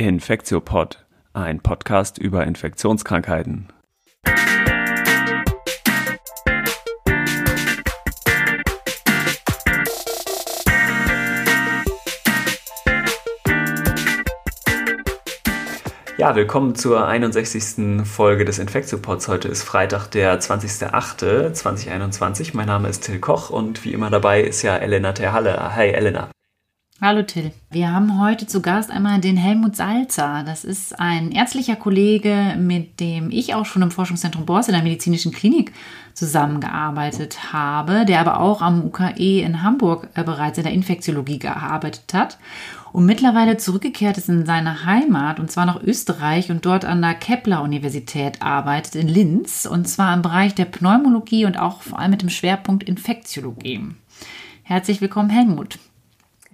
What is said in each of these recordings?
Infektiopod, ein Podcast über Infektionskrankheiten. Ja, willkommen zur 61. Folge des Infektiopods. Heute ist Freitag, der 20.08.2021. Mein Name ist Till Koch und wie immer dabei ist ja Elena Terhalle. Hi Elena. Hallo Till. Wir haben heute zu Gast einmal den Helmut Salzer. Das ist ein ärztlicher Kollege, mit dem ich auch schon im Forschungszentrum Borst in der medizinischen Klinik zusammengearbeitet habe, der aber auch am UKE in Hamburg äh, bereits in der Infektiologie gearbeitet hat und mittlerweile zurückgekehrt ist in seine Heimat und zwar nach Österreich und dort an der Kepler Universität arbeitet in Linz und zwar im Bereich der Pneumologie und auch vor allem mit dem Schwerpunkt Infektiologie. Herzlich willkommen, Helmut.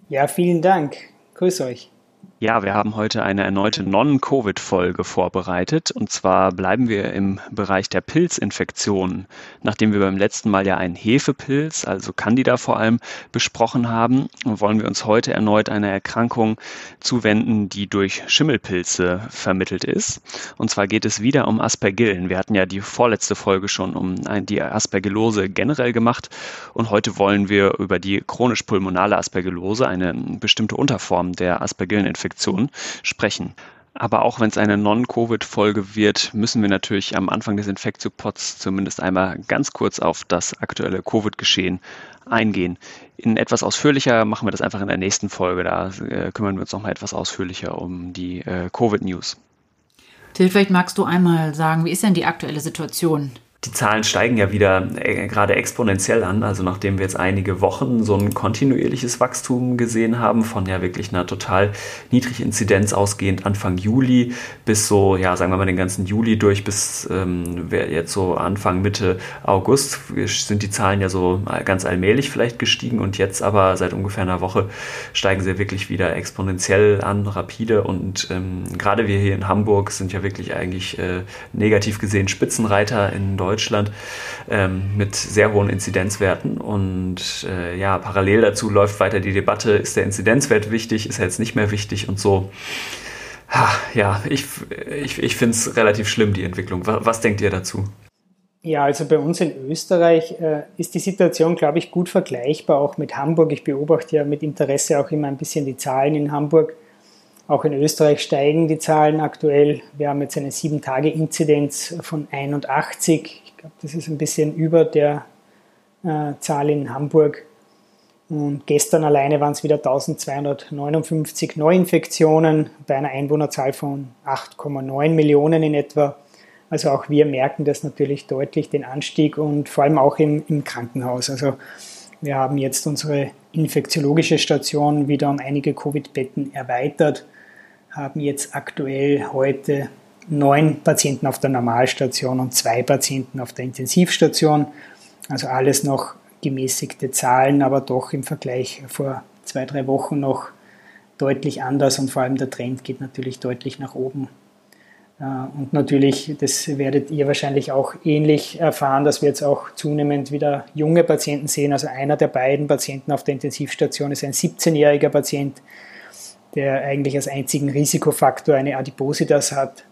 Ja, vielen Dank. Grüß euch. Ja, wir haben heute eine erneute Non-Covid-Folge vorbereitet. Und zwar bleiben wir im Bereich der Pilzinfektionen. Nachdem wir beim letzten Mal ja einen Hefepilz, also Candida vor allem, besprochen haben, wollen wir uns heute erneut einer Erkrankung zuwenden, die durch Schimmelpilze vermittelt ist. Und zwar geht es wieder um Aspergillen. Wir hatten ja die vorletzte Folge schon um die Aspergillose generell gemacht. Und heute wollen wir über die chronisch-pulmonale Aspergillose, eine bestimmte Unterform der Aspergilleninfektion, Infektion sprechen. Aber auch wenn es eine Non-Covid-Folge wird, müssen wir natürlich am Anfang des Infektiopods zumindest einmal ganz kurz auf das aktuelle Covid-Geschehen eingehen. In etwas ausführlicher machen wir das einfach in der nächsten Folge. Da äh, kümmern wir uns nochmal etwas ausführlicher um die äh, Covid-News. Till, vielleicht magst du einmal sagen, wie ist denn die aktuelle Situation die Zahlen steigen ja wieder äh, gerade exponentiell an. Also nachdem wir jetzt einige Wochen so ein kontinuierliches Wachstum gesehen haben, von ja wirklich einer total niedrigen Inzidenz ausgehend Anfang Juli bis so, ja, sagen wir mal den ganzen Juli durch bis ähm, jetzt so Anfang, Mitte August sind die Zahlen ja so ganz allmählich vielleicht gestiegen und jetzt aber seit ungefähr einer Woche steigen sie wirklich wieder exponentiell an, rapide und ähm, gerade wir hier in Hamburg sind ja wirklich eigentlich äh, negativ gesehen Spitzenreiter in Deutschland Deutschland ähm, mit sehr hohen Inzidenzwerten. Und äh, ja, parallel dazu läuft weiter die Debatte, ist der Inzidenzwert wichtig, ist er jetzt nicht mehr wichtig und so. Ha, ja, ich, ich, ich finde es relativ schlimm, die Entwicklung. Was, was, denkt ihr dazu? Ja, also bei uns in Österreich äh, ist die Situation, glaube ich, gut vergleichbar, auch mit Hamburg. Ich beobachte ja mit Interesse auch immer ein bisschen die Zahlen in Hamburg. Auch in Österreich steigen die Zahlen aktuell. Wir haben jetzt eine 7-Tage-Inzidenz von 81 glaube, das ist ein bisschen über der äh, Zahl in Hamburg. Und gestern alleine waren es wieder 1259 Neuinfektionen bei einer Einwohnerzahl von 8,9 Millionen in etwa. Also auch wir merken das natürlich deutlich, den Anstieg und vor allem auch im, im Krankenhaus. Also wir haben jetzt unsere infektiologische Station wieder um einige Covid-Betten erweitert, haben jetzt aktuell heute neun Patienten auf der Normalstation und zwei Patienten auf der Intensivstation. Also alles noch gemäßigte Zahlen, aber doch im Vergleich vor zwei, drei Wochen noch deutlich anders und vor allem der Trend geht natürlich deutlich nach oben. Äh, und natürlich, das werdet ihr wahrscheinlich auch ähnlich erfahren, dass wir jetzt auch zunehmend wieder junge Patienten sehen. Also einer der beiden Patienten auf der Intensivstation ist ein 17-jähriger Patient, der eigentlich als einzigen Risikofaktor eine Adipositas hat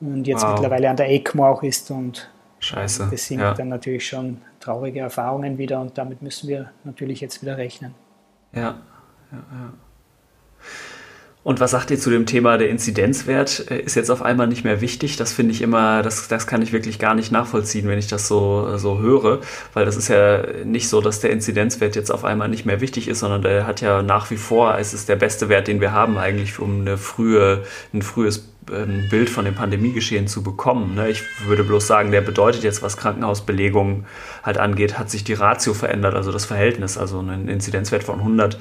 und jetzt wow. mittlerweile an der ECMO auch ist und Scheiße. das sind ja. dann natürlich schon traurige Erfahrungen wieder und damit müssen wir natürlich jetzt wieder rechnen. Ja, ja, ja. Und was sagt ihr zu dem Thema, der Inzidenzwert äh, ist jetzt auf einmal nicht mehr wichtig? Das finde ich immer, das, das kann ich wirklich gar nicht nachvollziehen, wenn ich das so, so höre, weil das ist ja nicht so, dass der Inzidenzwert jetzt auf einmal nicht mehr wichtig ist, sondern der hat ja nach wie vor, es ist der beste Wert, den wir haben eigentlich, um eine frühe, ein frühes ähm, Bild von dem Pandemiegeschehen zu bekommen. Ne? Ich würde bloß sagen, der bedeutet jetzt, was Krankenhausbelegungen halt angeht, hat sich die Ratio verändert, also das Verhältnis. Also ein Inzidenzwert von 100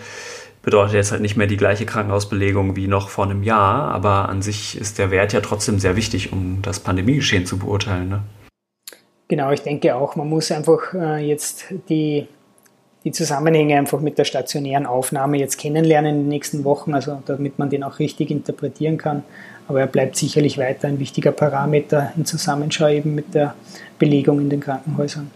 bedeutet jetzt halt nicht mehr die gleiche Krankenhausbelegung wie noch vor einem Jahr, aber an sich ist der Wert ja trotzdem sehr wichtig, um das Pandemiegeschehen zu beurteilen. Ne? Genau, ich denke auch, man muss einfach äh, jetzt die, die Zusammenhänge einfach mit der stationären Aufnahme jetzt kennenlernen in den nächsten Wochen, also damit man den auch richtig interpretieren kann. Aber er bleibt sicherlich weiter ein wichtiger Parameter in Zusammenschau eben mit der Belegung in den Krankenhäusern.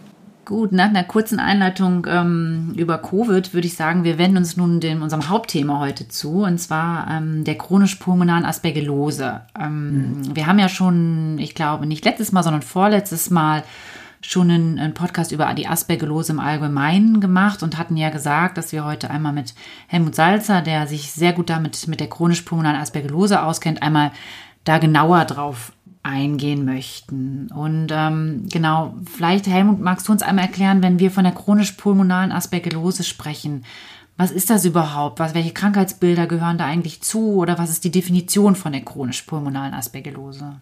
Gut, nach einer kurzen Einleitung ähm, über Covid würde ich sagen, wir wenden uns nun dem, unserem Hauptthema heute zu, und zwar ähm, der chronisch-pulmonalen Aspergillose. Ähm, mhm. Wir haben ja schon, ich glaube, nicht letztes Mal, sondern vorletztes Mal schon einen, einen, Podcast über die Aspergillose im Allgemeinen gemacht und hatten ja gesagt, dass wir heute einmal mit Helmut Salzer, der sich sehr gut damit mit der chronisch-pulmonalen Aspergillose auskennt, einmal da genauer drauf eingehen möchten. Und ähm, genau, vielleicht Helmut, magst du uns einmal erklären, wenn wir von der chronisch-pulmonalen Aspergillose sprechen, was ist das überhaupt? Was, welche Krankheitsbilder gehören da eigentlich zu? Oder was ist die Definition von der chronisch-pulmonalen Aspergillose?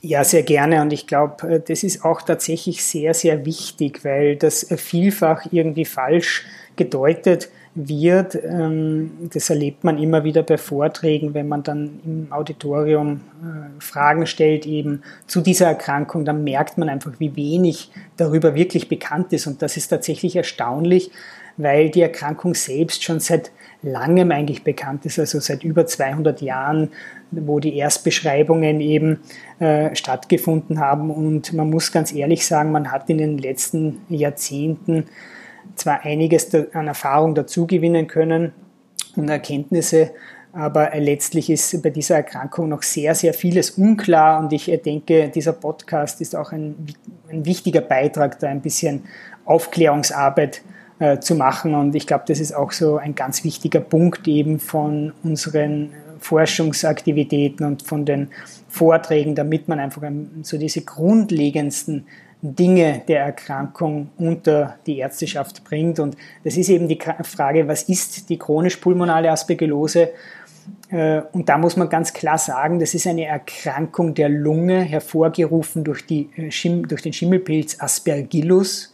Ja, sehr gerne. Und ich glaube, äh, das ist auch tatsächlich sehr, sehr wichtig, weil das vielfach irgendwie falsch gedeutet wird. Ähm, das erlebt man immer wieder bei Vorträgen, wenn man dann im Auditorium äh, Fragen stellt eben zu dieser Erkrankung, dann merkt man einfach, wie wenig darüber wirklich bekannt ist. Und das ist tatsächlich erstaunlich, weil die Erkrankung selbst schon seit langem eigentlich bekannt ist, also seit über 200 Jahren, wo die Erstbeschreibungen eben äh, stattgefunden haben. Und man muss ganz ehrlich sagen, man hat in den letzten Jahrzehnten zwar einiges an Erfahrung dazugewinnen können und Erkenntnisse, aber letztlich ist bei dieser Erkrankung noch sehr, sehr vieles unklar und ich denke, dieser Podcast ist auch ein, ein wichtiger Beitrag, da ein bisschen Aufklärungsarbeit äh, zu machen und ich glaube, das ist auch so ein ganz wichtiger Punkt eben von unseren Forschungsaktivitäten und von den Vorträgen, damit man einfach so diese grundlegendsten Dinge der Erkrankung unter die Ärzteschaft bringt. Und das ist eben die Frage, was ist die chronisch-pulmonale Aspergillose? Äh, und da muss man ganz klar sagen, das ist eine Erkrankung der Lunge, hervorgerufen durch, die, äh, durch den Schimmelpilz Aspergillus.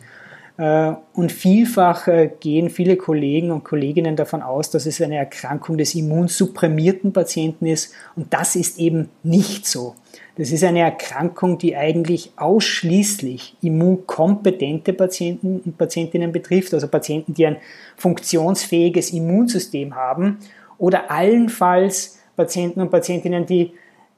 Äh, und vielfach gehen viele Kollegen und Kolleginnen davon aus, dass es eine Erkrankung des immunsupprimierten Patienten ist. Und das ist eben nicht so. Das ist eine Erkrankung, die eigentlich ausschließlich immunkompetente Patienten und Patientinnen betrifft, also Patienten, die ein funktionsfähiges Immunsystem haben oder allenfalls Patienten und Patientinnen, die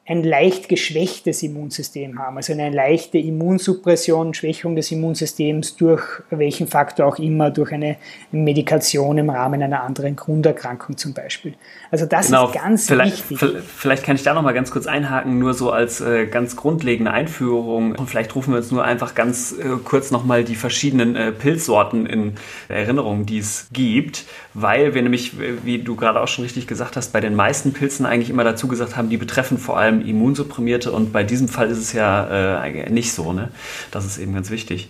ein leicht geschwächtes Immunsystem haben, also eine leichte Immunsuppression, Schwächung des Immunsystems durch welchen Faktor auch immer, durch eine Medikation im Rahmen einer anderen Grunderkrankung zum Beispiel. Also das genau, ist ganz vielleicht, wichtig. Vielleicht kann ich da noch mal ganz kurz einhaken, nur so als äh, ganz grundlegende Einführung und vielleicht rufen wir uns nur einfach ganz äh, kurz noch mal die verschiedenen äh, Pilzsorten in Erinnerung, die es gibt, weil wir nämlich, wie du gerade auch schon richtig gesagt hast, bei den meisten Pilzen eigentlich immer dazu gesagt haben, die betreffen vor allem Immunsupprimierte und bei diesem Fall ist es ja äh, nicht so. Ne? Das ist eben ganz wichtig.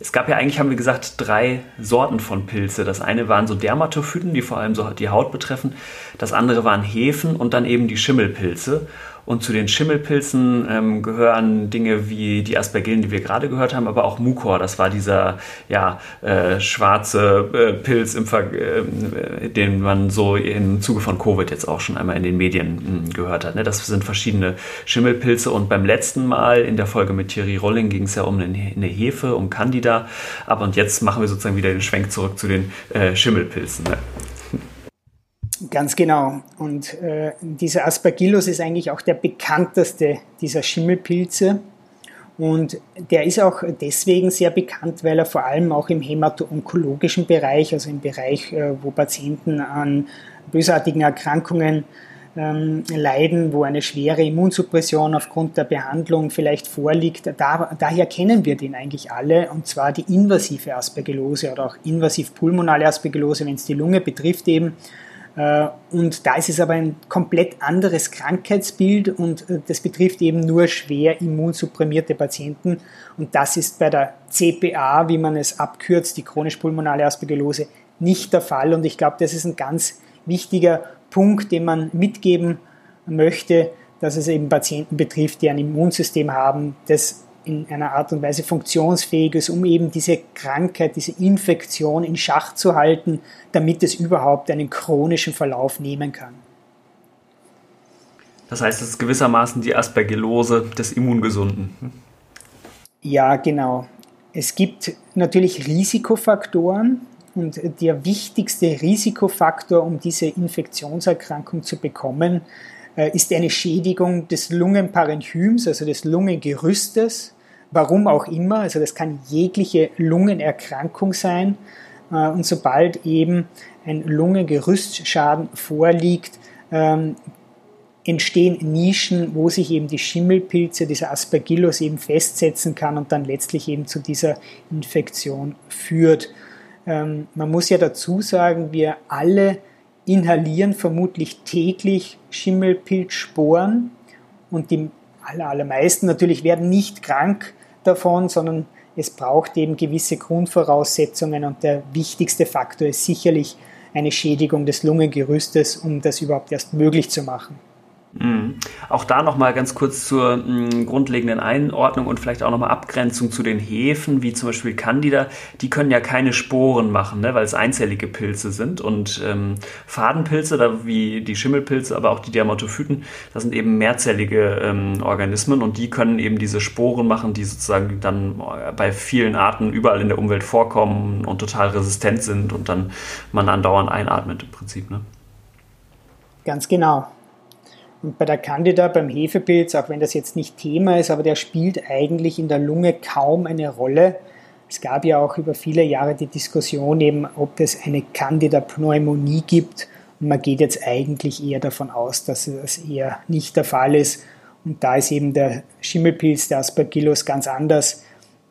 Es gab ja eigentlich, haben wir gesagt, drei Sorten von Pilze. Das eine waren so Dermatophyten, die vor allem so die Haut betreffen. Das andere waren Hefen und dann eben die Schimmelpilze. Und zu den Schimmelpilzen ähm, gehören Dinge wie die Aspergillen, die wir gerade gehört haben, aber auch Mucor. Das war dieser ja, äh, schwarze äh, Pilz, äh, den man so im Zuge von Covid jetzt auch schon einmal in den Medien mh, hm, gehört hat. Ne? Das sind verschiedene Schimmelpilze. Und beim letzten Mal in der Folge mit Thierry Rolling ging es ja um eine, eine, Hefe, um Candida. Aber und jetzt machen wir sozusagen wieder den Schwenk zurück zu den äh, Schimmelpilzen. Ne? Ganz genau. Und äh, dieser Aspergillus ist eigentlich auch der bekannteste dieser Schimmelpilze. Und der ist auch deswegen sehr bekannt, weil er vor allem auch im hämato-onkologischen Bereich, also im Bereich, äh, wo Patienten an bösartigen Erkrankungen ähm, leiden, wo eine schwere Immunsuppression aufgrund der Behandlung vielleicht vorliegt. Da, daher kennen wir den eigentlich alle, und zwar die invasive Aspergillose oder auch invasiv pulmonale Aspergillose, wenn es die Lunge betrifft eben. Äh, und da ist es aber ein komplett anderes Krankheitsbild und äh, das betrifft eben nur schwer immunsupprimierte Patienten. Und das ist bei der CPA, wie man es abkürzt, die chronisch-pulmonale Aspergillose, nicht der Fall. Und ich glaube, das ist ein ganz wichtiger Punkt, den man mitgeben möchte, dass es eben Patienten betrifft, die ein Immunsystem haben, das in einer Art und Weise funktionsfähig ist, um eben diese Krankheit, diese Infektion in Schach zu halten, damit es überhaupt einen chronischen Verlauf nehmen kann. Das heißt, es ist gewissermaßen die Aspergillose des Immungesunden. Ja, genau. Es gibt natürlich Risikofaktoren und der wichtigste Risikofaktor, um diese Infektionserkrankung zu bekommen, äh, ist eine Schädigung des Lungenparenchyms, also des Lungengerüstes, warum auch immer, also das kann jegliche Lungenerkrankung sein. Äh, und sobald eben ein Lungengerüstschaden vorliegt, ähm, entstehen Nischen, wo sich eben die Schimmelpilze, dieser Aspergillus eben festsetzen kann und dann letztlich eben zu dieser Infektion führt. Ähm, man muss ja dazu sagen, wir alle inhalieren vermutlich täglich Schimmelpilzsporen und die allermeisten natürlich werden nicht krank davon, sondern es braucht eben gewisse Grundvoraussetzungen und der wichtigste Faktor ist sicherlich eine Schädigung des Lungengerüstes, um das überhaupt erst möglich zu machen. Mhm. Auch da nochmal ganz kurz zur mh, grundlegenden Einordnung und vielleicht auch nochmal Abgrenzung zu den Hefen, wie zum Beispiel Candida. Die können ja keine Sporen machen, ne, weil es einzellige Pilze sind. Und ähm, Fadenpilze, da wie die Schimmelpilze, aber auch die Dermatophyten, das sind eben mehrzellige ähm, Organismen und die können eben diese Sporen machen, die sozusagen dann bei vielen Arten überall in der Umwelt vorkommen und total resistent sind und dann man andauernd einatmet im Prinzip. Ne? Ganz genau. Und bei der Candida, beim Hefepilz, auch wenn das jetzt nicht Thema ist, aber der spielt eigentlich in der Lunge kaum eine Rolle. Es gab ja auch über viele Jahre die Diskussion eben, ob es eine Candida-Pneumonie gibt. Und man geht jetzt eigentlich eher davon aus, dass das eher nicht der Fall ist. Und da ist eben der Schimmelpilz, der Aspergillus, ganz anders.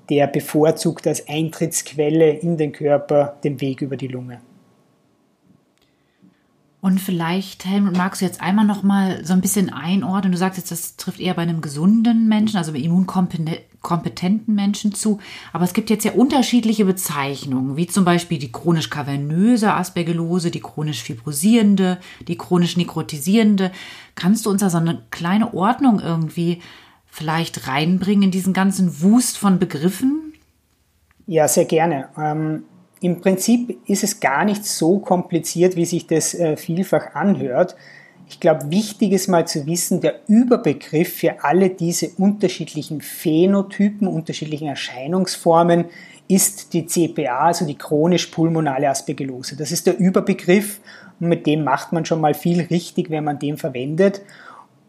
Der bevorzugt als Eintrittsquelle in den Körper den Weg über die Lunge. Und vielleicht, Helmut, magst du jetzt einmal noch mal so ein bisschen einordnen? Du sagst jetzt, das trifft eher bei einem gesunden Menschen, also bei immunkompetenten Menschen zu. Aber es gibt jetzt ja unterschiedliche Bezeichnungen, wie zum Beispiel die chronisch kavernöse Aspergillose, die chronisch fibrosierende, die chronisch nekrotisierende. Kannst du uns da so eine kleine Ordnung irgendwie vielleicht reinbringen in diesen ganzen Wust von Begriffen? Ja, sehr gerne. Ähm im Prinzip ist es gar nicht so kompliziert, wie sich das äh, vielfach anhört. Ich glaube, wichtig ist mal zu wissen, der Überbegriff für alle diese unterschiedlichen Phänotypen, unterschiedlichen Erscheinungsformen ist die CPA, also die chronisch-pulmonale Aspergillose. Das ist der Überbegriff und mit dem macht man schon mal viel richtig, wenn man den verwendet.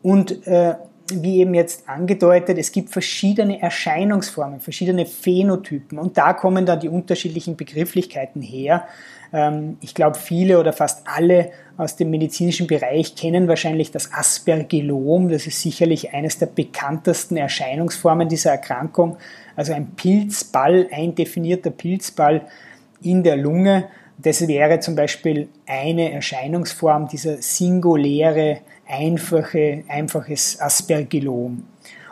Und äh, wie eben jetzt angedeutet, es gibt verschiedene Erscheinungsformen, verschiedene Phänotypen und da kommen dann die unterschiedlichen Begrifflichkeiten her. Ähm, ich glaube, viele oder fast alle aus dem medizinischen Bereich kennen wahrscheinlich das Aspergillom. Das ist sicherlich eines der bekanntesten Erscheinungsformen dieser Erkrankung. Also ein Pilzball, ein definierter Pilzball in der Lunge. Das wäre zum Beispiel eine Erscheinungsform dieser singuläre einfache, einfaches Aspergillom.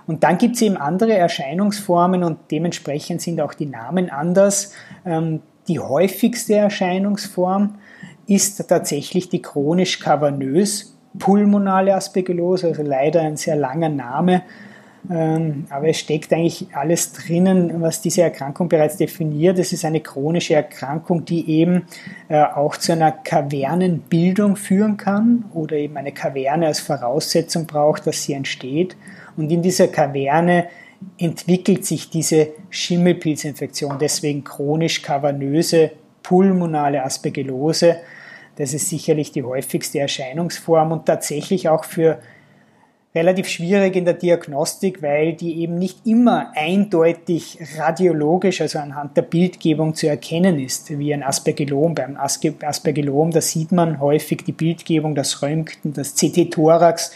Und dann gibt es eben andere Erscheinungsformen und dementsprechend sind auch die Namen anders. Ähm, die häufigste Erscheinungsform ist tatsächlich die chronisch kavernös pulmonale Aspergillose, also leider ein sehr langer Name. Ähm, aber es steckt eigentlich alles drinnen, was diese Erkrankung bereits definiert. Es ist eine chronische Erkrankung, die eben äh, auch zu einer Kavernenbildung führen kann oder eben eine Kaverne als Voraussetzung braucht, dass sie entsteht. Und in dieser Kaverne entwickelt sich diese Schimmelpilzinfektion, deswegen chronisch kavernöse pulmonale Aspergillose. Das ist sicherlich die häufigste Erscheinungsform und tatsächlich auch für relativ schwierig in der Diagnostik, weil die eben nicht immer eindeutig radiologisch, also anhand der Bildgebung zu erkennen ist, wie ein Aspergillom. Beim Aspergillom, da sieht man häufig die Bildgebung, das Röntgen, das CT-Thorax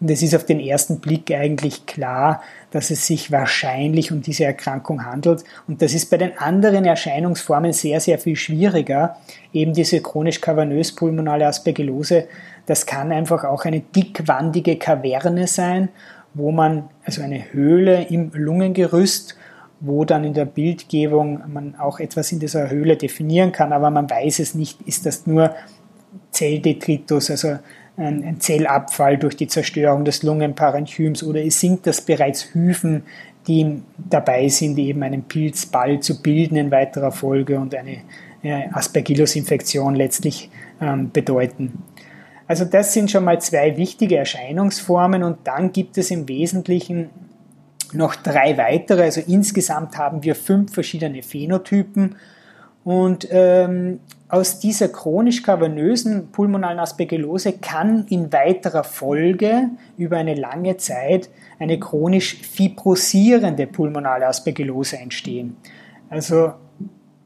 und es ist auf den ersten Blick eigentlich klar, dass es sich wahrscheinlich um diese Erkrankung handelt. Und das ist bei den anderen Erscheinungsformen sehr, sehr viel schwieriger. Eben diese chronisch kavernös pulmonale Aspergillose, das kann einfach auch eine dickwandige Kaverne sein, wo man, also eine Höhle im Lungengerüst, wo dann in der Bildgebung man auch etwas in dieser Höhle definieren kann, aber man weiß es nicht, ist das nur Zelldetritus, also ein, Zellabfall durch die Zerstörung des Lungenparenchyms oder sind das bereits Hyphen, die dabei sind, eben einen Pilzball zu bilden in weiterer Folge und eine Aspergillus-Infektion letztlich ähm, bedeuten. Also das sind schon mal zwei wichtige Erscheinungsformen und dann gibt es im Wesentlichen noch drei weitere. Also insgesamt haben wir fünf verschiedene Phänotypen und ähm, aus dieser chronisch kavernösen pulmonalen Aspergillose kann in weiterer Folge über eine lange Zeit eine chronisch fibrosierende pulmonale Aspergillose entstehen. Also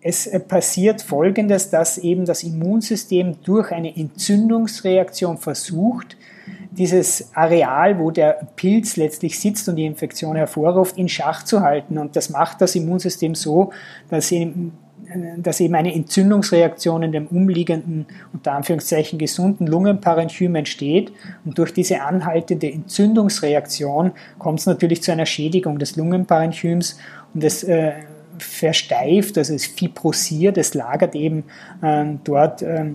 es passiert Folgendes, dass eben das Immunsystem durch eine Entzündungsreaktion versucht, dieses Areal, wo der Pilz letztlich sitzt und die Infektion hervorruft, in Schach zu halten. Und das macht das Immunsystem so, dass eben dass eben eine Entzündungsreaktion in dem umliegenden, unter Anführungszeichen gesunden Lungenparenchym entsteht. Und durch diese anhaltende Entzündungsreaktion kommt es natürlich zu einer Schädigung des Lungenparenchyms und es äh, versteift, also es fibrosiert, es lagert eben äh, dort äh,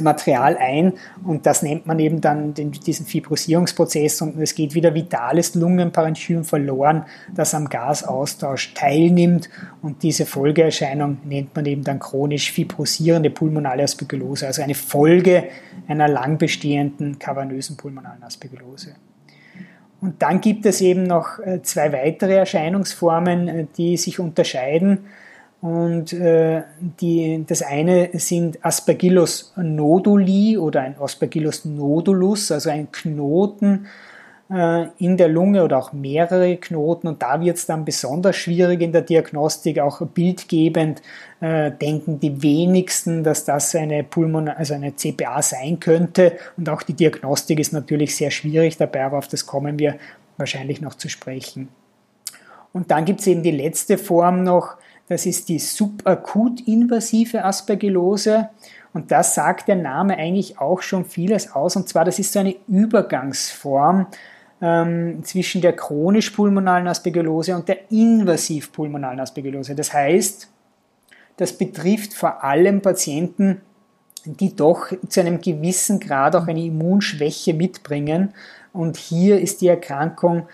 Material ein und das nennt man eben dann den, diesen Fibrosierungsprozess und es geht wieder vitales Lungenparenchym verloren, das am Gasaustausch teilnimmt und diese Folgeerscheinung nennt man eben dann chronisch fibrosierende pulmonale Aspergillose, also eine Folge einer lang bestehenden kavernösen pulmonalen Aspergillose. Und dann gibt es eben noch äh, zwei weitere Erscheinungsformen, äh, die sich unterscheiden. Und äh, die, das eine sind Aspergillus noduli oder ein Aspergillus nodulus, also ein Knoten äh, in der Lunge oder auch mehrere Knoten. Und da wird es dann besonders schwierig in der Diagnostik, auch bildgebend äh, denken die wenigsten, dass das eine Pulmon also eine CPA sein könnte. Und auch die Diagnostik ist natürlich sehr schwierig dabei, aber auf das kommen wir wahrscheinlich noch zu sprechen. Und dann gibt es eben die letzte Form noch, das ist die subakut invasive Aspergillose. Und das sagt der Name eigentlich auch schon vieles aus. Und zwar, das ist so eine Übergangsform ähm, zwischen der chronisch-pulmonalen Aspergillose und der invasiv-pulmonalen Aspergillose. Das heißt, das betrifft vor allem Patienten, die doch zu einem gewissen Grad auch eine Immunschwäche mitbringen. Und hier ist die Erkrankung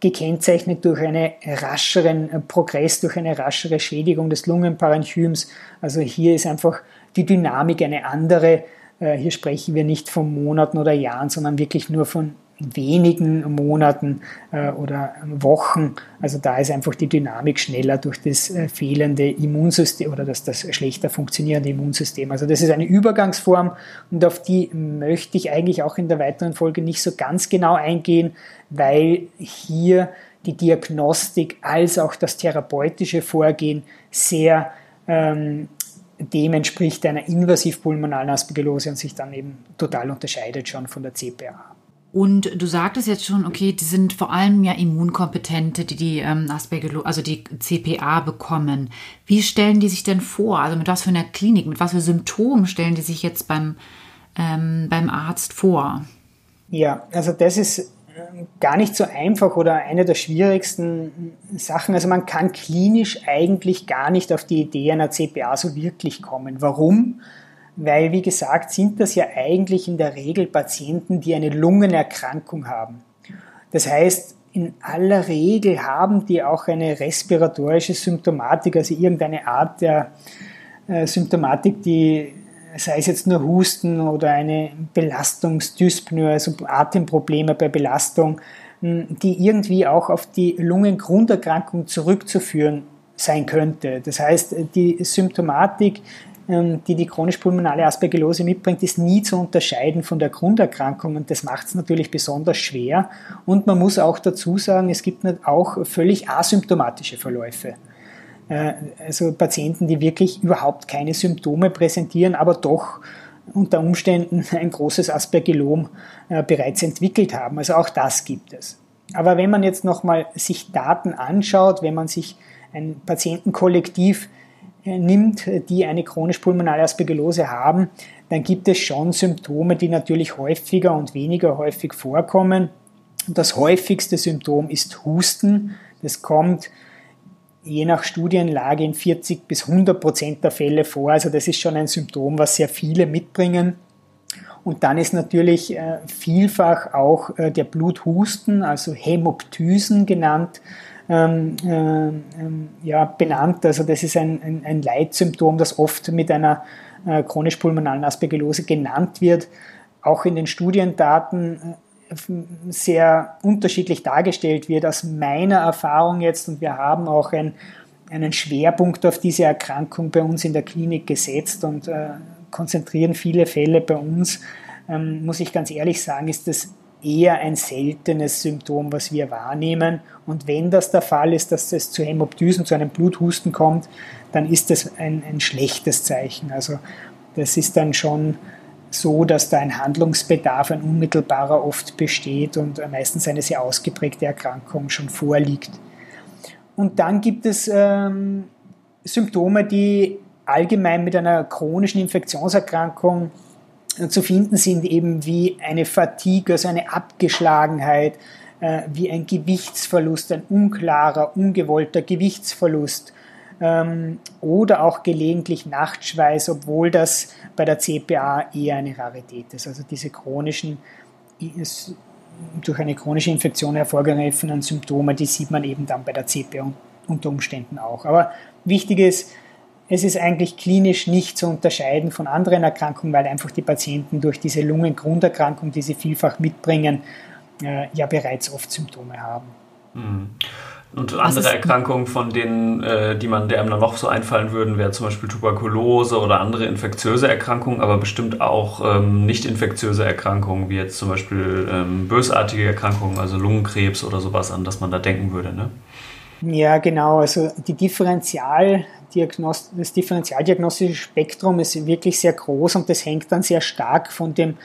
gekennzeichnet durch einen rascheren äh, Progress, durch eine raschere Schädigung des Lungenparenchyms. Also hier ist einfach die Dynamik eine andere. Äh, hier sprechen wir nicht von Monaten oder Jahren, sondern wirklich nur von wenigen Monaten äh, oder Wochen. Also da ist einfach die Dynamik schneller durch das äh, fehlende Immunsystem oder das, das schlechter funktionierende Immunsystem. Also das ist eine Übergangsform und auf die möchte ich eigentlich auch in der weiteren Folge nicht so ganz genau eingehen, weil hier die Diagnostik als auch das therapeutische Vorgehen sehr ähm, dem entspricht einer invasiv-pulmonalen Aspergillose und sich dann eben total unterscheidet schon von der CPA. Und du sagtest jetzt schon, okay, die sind vor allem ja Immunkompetente, die die ähm, also die CPA bekommen. Wie stellen die sich denn vor? Also mit was für einer Klinik, mit was für Symptomen stellen die sich jetzt beim, ähm, beim Arzt vor? Ja, also das ist ähm, gar nicht so einfach oder eine der schwierigsten Sachen. Also man kann klinisch eigentlich gar nicht auf die Idee einer CPA so wirklich kommen. Warum? Weil, wie gesagt, sind das ja eigentlich in der Regel Patienten, die eine Lungenerkrankung haben. Das heißt, in aller Regel haben die auch eine respiratorische Symptomatik, also irgendeine Art der äh, Symptomatik, die sei es jetzt nur Husten oder eine Belastungsdyspnoe, also Atemprobleme bei Belastung, die irgendwie auch auf die Lungengrunderkrankung zurückzuführen sein könnte. Das heißt, die Symptomatik die die chronisch-pulmonale Aspergillose mitbringt, ist nie zu unterscheiden von der Grunderkrankung und das macht es natürlich besonders schwer. Und man muss auch dazu sagen, es gibt auch völlig asymptomatische Verläufe. Äh, also Patienten, die wirklich überhaupt keine Symptome präsentieren, aber doch unter Umständen ein großes Aspergillom äh, bereits entwickelt haben. Also auch das gibt es. Aber wenn man jetzt nochmal sich Daten anschaut, wenn man sich ein Patientenkollektiv nimmt, die eine chronisch-pulmonale Aspergillose haben, dann gibt es schon Symptome, die natürlich häufiger und weniger häufig vorkommen. Das häufigste Symptom ist Husten. Das kommt je nach Studienlage in 40 bis 100 Prozent der Fälle vor. Also das ist schon ein Symptom, was sehr viele mitbringen. Und dann ist natürlich äh, vielfach auch äh, der Bluthusten, also Hämoptysen genannt, ähm, äh, ähm, ja, benannt. Also das ist ein, ein, ein Leitsymptom, das oft mit einer äh, chronisch-pulmonalen Aspergillose genannt wird. Auch in den Studiendaten äh, sehr unterschiedlich dargestellt wird. Aus meiner Erfahrung jetzt, und wir haben auch ein einen Schwerpunkt auf diese Erkrankung bei uns in der Klinik gesetzt und äh, konzentrieren viele Fälle bei uns. Ähm, muss ich ganz ehrlich sagen, ist das eher ein seltenes Symptom, was wir wahrnehmen. Und wenn das der Fall ist, dass es zu Hämoptysen, zu einem Bluthusten kommt, dann ist das ein, ein schlechtes Zeichen. Also das ist dann schon so, dass da ein Handlungsbedarf, ein unmittelbarer oft besteht und meistens eine sehr ausgeprägte Erkrankung schon vorliegt. Und dann gibt es ähm, Symptome, die allgemein mit einer chronischen Infektionserkrankung zu finden sind, eben wie eine Fatigue, also eine Abgeschlagenheit, äh, wie ein Gewichtsverlust, ein unklarer, ungewollter Gewichtsverlust ähm, oder auch gelegentlich Nachtschweiß, obwohl das bei der CPA eher eine Rarität ist. Also diese chronischen, durch eine chronische Infektion hervorgerufenen Symptome, die sieht man eben dann bei der CPA unter Umständen auch. Aber wichtig ist, es ist eigentlich klinisch nicht zu unterscheiden von anderen Erkrankungen, weil einfach die Patienten durch diese Lungengrunderkrankung, die sie vielfach mitbringen, äh, ja bereits oft Symptome haben. Mhm. Und andere Erkrankungen, von denen, äh, die man, der einem dann noch so einfallen würden, wäre zum Beispiel Tuberkulose oder andere infektiöse Erkrankungen, aber bestimmt auch ähm, nicht infektiöse Erkrankungen, wie jetzt zum Beispiel ähm, bösartige Erkrankungen, also Lungenkrebs oder sowas, an das man da denken würde. Ne? Ja, genau. Also die Differential das differentialdiagnostische Spektrum ist wirklich sehr groß und das hängt dann sehr stark von dem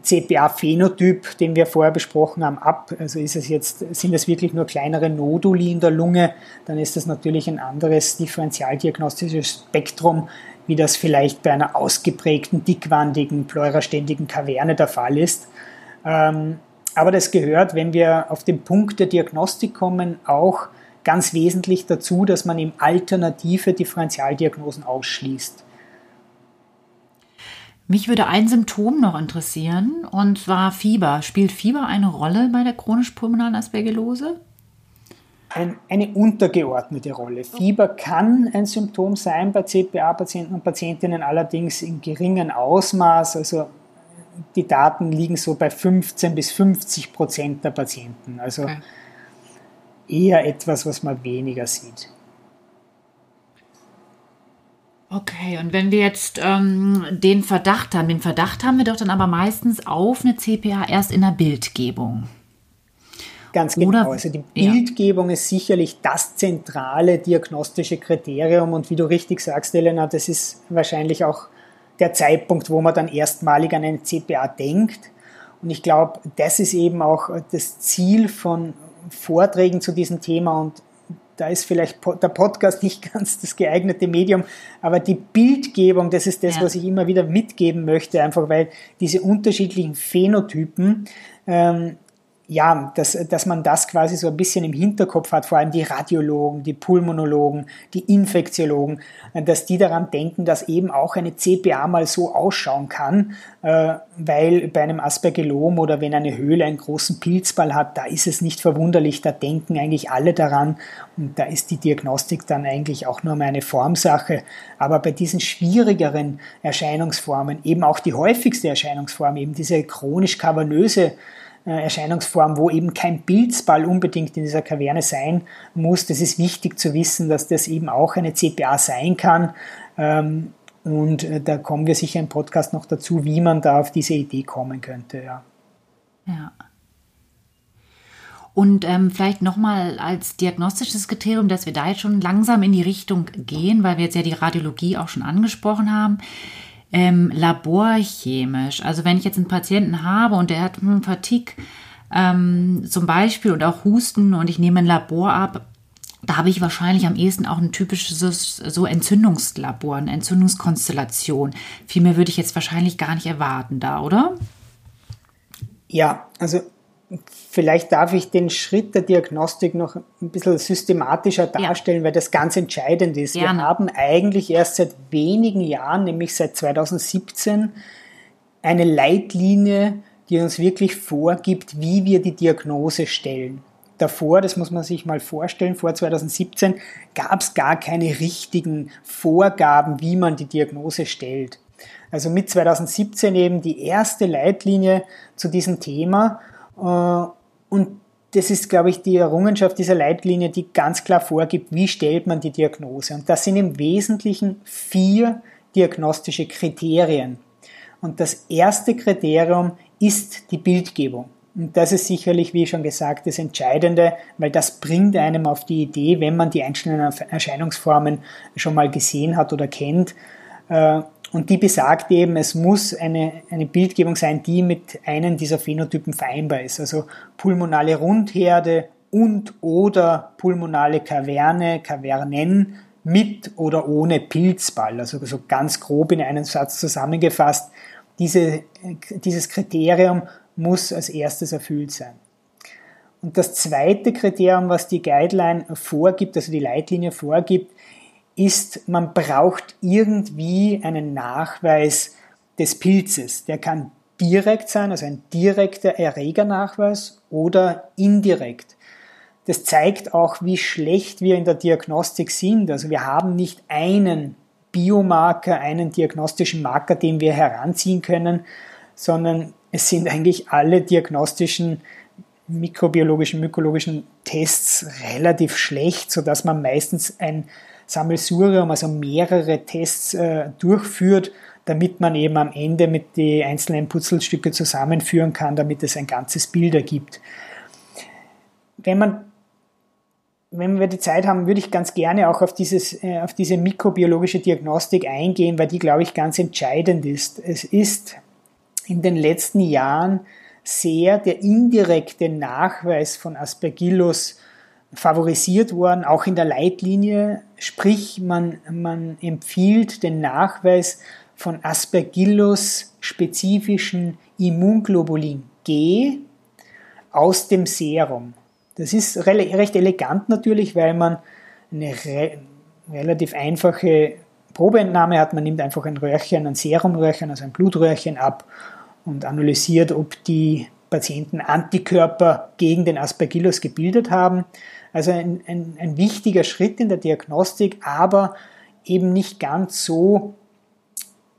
CPA-Phänotyp, den wir vorher besprochen haben, ab. Also ist es jetzt, sind es wirklich nur kleinere Noduli in der Lunge, dann ist das natürlich ein anderes differentialdiagnostisches Spektrum, wie das vielleicht bei einer ausgeprägten, dickwandigen, pleuraständigen Kaverne der Fall ist. Ähm, aber das gehört, wenn wir auf den Punkt der Diagnostik kommen, auch ganz wesentlich dazu, dass man eben alternative Differentialdiagnosen ausschließt. Mich würde ein Symptom noch interessieren, und zwar Fieber. Spielt Fieber eine Rolle bei der chronisch-pulmonalen Aspergillose? Ein, eine untergeordnete Rolle. Fieber kann ein Symptom sein bei CPA-Patienten und Patientinnen, allerdings in geringem Ausmaß. Also die Daten liegen so bei 15 bis 50 Prozent der Patienten. Also okay eher etwas, was man weniger sieht. Okay, und wenn wir jetzt ähm, den Verdacht haben, den Verdacht haben wir doch dann aber meistens auf eine CPA erst in der Bildgebung. Ganz genau. Oder, also die Bildgebung ja. ist sicherlich das zentrale diagnostische Kriterium und wie du richtig sagst, Elena, das ist wahrscheinlich auch der Zeitpunkt, wo man dann erstmalig an eine CPA denkt. Und ich glaube, das ist eben auch das Ziel von, Vorträgen zu diesem Thema und da ist vielleicht der Podcast nicht ganz das geeignete Medium, aber die Bildgebung, das ist das, ja. was ich immer wieder mitgeben möchte, einfach weil diese unterschiedlichen Phänotypen ähm, ja, dass, dass man das quasi so ein bisschen im Hinterkopf hat, vor allem die Radiologen, die Pulmonologen, die Infektiologen, dass die daran denken, dass eben auch eine CPA mal so ausschauen kann, äh, weil bei einem Aspergillom oder wenn eine Höhle einen großen Pilzball hat, da ist es nicht verwunderlich, da denken eigentlich alle daran und da ist die Diagnostik dann eigentlich auch nur mal eine Formsache. Aber bei diesen schwierigeren Erscheinungsformen, eben auch die häufigste Erscheinungsform, eben diese chronisch kavernöse äh, Erscheinungsform, wo eben kein Pilzball unbedingt in dieser Kaverne sein muss. Das ist wichtig zu wissen, dass das eben auch eine CPA sein kann. Ähm, und äh, da kommen wir sicher im Podcast noch dazu, wie man da auf diese Idee kommen könnte. Ja. ja. Und ähm, vielleicht nochmal als diagnostisches Kriterium, dass wir da jetzt schon langsam in die Richtung gehen, weil wir jetzt ja die Radiologie auch schon angesprochen haben ähm, laborchemisch. Also wenn ich jetzt einen Patienten habe und der hat einen Fatigue ähm, zum Beispiel und auch Husten und ich nehme ein Labor ab, da habe ich wahrscheinlich am ehesten auch ein typisches so Entzündungslabor, eine Entzündungskonstellation. Viel mehr würde ich jetzt wahrscheinlich gar nicht erwarten da, oder? Ja, also Vielleicht darf ich den Schritt der Diagnostik noch ein bisschen systematischer darstellen, ja. weil das ganz entscheidend ist. Gerne. Wir haben eigentlich erst seit wenigen Jahren, nämlich seit 2017, eine Leitlinie, die uns wirklich vorgibt, wie wir die Diagnose stellen. Davor, das muss man sich mal vorstellen, vor 2017 gab es gar keine richtigen Vorgaben, wie man die Diagnose stellt. Also mit 2017 eben die erste Leitlinie zu diesem Thema und das ist, glaube ich, die Errungenschaft dieser Leitlinie, die ganz klar vorgibt, wie stellt man die Diagnose. Und das sind im Wesentlichen vier diagnostische Kriterien. Und das erste Kriterium ist die Bildgebung. Und das ist sicherlich, wie schon gesagt, das Entscheidende, weil das bringt einem auf die Idee, wenn man die einzelnen Erscheinungsformen schon mal gesehen hat oder kennt. Und die besagt eben, es muss eine, eine Bildgebung sein, die mit einem dieser Phänotypen vereinbar ist. Also pulmonale Rundherde und oder pulmonale Kaverne, Kavernen mit oder ohne Pilzball. Also so ganz grob in einem Satz zusammengefasst. Diese, dieses Kriterium muss als erstes erfüllt sein. Und das zweite Kriterium, was die Guideline vorgibt, also die Leitlinie vorgibt, ist, man braucht irgendwie einen Nachweis des Pilzes. Der kann direkt sein, also ein direkter Erregernachweis oder indirekt. Das zeigt auch, wie schlecht wir in der Diagnostik sind. Also wir haben nicht einen Biomarker, einen diagnostischen Marker, den wir heranziehen können, sondern es sind eigentlich alle diagnostischen mikrobiologischen, mykologischen Tests relativ schlecht, sodass man meistens ein Sammelsurium, also mehrere Tests äh, durchführt, damit man eben am Ende mit den einzelnen Putzelstücke zusammenführen kann, damit es ein ganzes Bild ergibt. Wenn man wenn wir die Zeit haben, würde ich ganz gerne auch auf, dieses, äh, auf diese mikrobiologische Diagnostik eingehen, weil die, glaube ich, ganz entscheidend ist. Es ist in den letzten Jahren sehr der indirekte Nachweis von Aspergillus favorisiert worden, auch in der Leitlinie. Sprich, man, man empfiehlt den Nachweis von Aspergillus spezifischen Immunglobulin G aus dem Serum. Das ist recht elegant natürlich, weil man eine re relativ einfache Probeentnahme hat. Man nimmt einfach ein Röhrchen, ein Serumröhrchen, also ein Blutröhrchen ab und analysiert, ob die Patienten Antikörper gegen den Aspergillus gebildet haben. Also ein, ein, ein wichtiger Schritt in der Diagnostik, aber eben nicht ganz so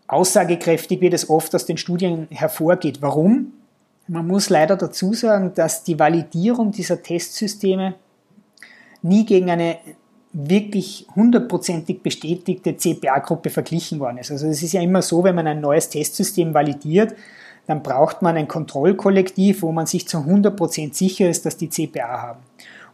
aussagekräftig, wie das oft aus den Studien hervorgeht. Warum? Man muss leider dazu sagen, dass die Validierung dieser Testsysteme nie gegen eine wirklich hundertprozentig bestätigte CPA-Gruppe verglichen worden ist. Also es ist ja immer so, wenn man ein neues Testsystem validiert, dann braucht man ein Kontrollkollektiv, wo man sich zu 100% sicher ist, dass die CPA haben.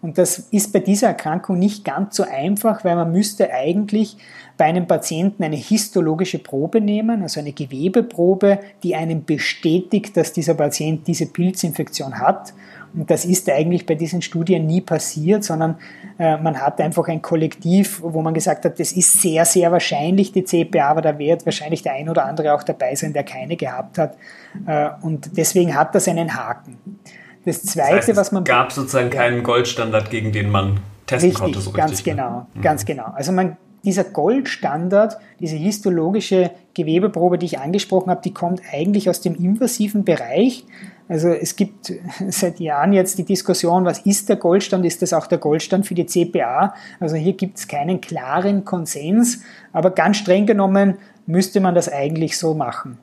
Und das ist bei dieser Erkrankung nicht ganz so einfach, weil man müsste eigentlich bei einem Patienten eine histologische Probe nehmen, also eine Gewebeprobe, die einem bestätigt, dass dieser Patient diese Pilzinfektion hat. Und das ist eigentlich bei diesen Studien nie passiert, sondern äh, man hat einfach ein Kollektiv, wo man gesagt hat, das ist sehr, sehr wahrscheinlich die CPA, aber da wird wahrscheinlich der ein oder andere auch dabei sein, der keine gehabt hat. Äh, und deswegen hat das einen Haken. Das Zweite, das heißt, was man. Es gab sozusagen keinen Goldstandard, gegen den man testen richtig, konnte. So richtig, ganz ne? genau, mhm. ganz genau. Also man, dieser Goldstandard, diese histologische Gewebeprobe, die ich angesprochen habe, die kommt eigentlich aus dem invasiven Bereich. Also es gibt seit Jahren jetzt die Diskussion, was ist der Goldstand? Ist das auch der Goldstand für die CPA? Also hier gibt es keinen klaren Konsens, aber ganz streng genommen müsste man das eigentlich so machen.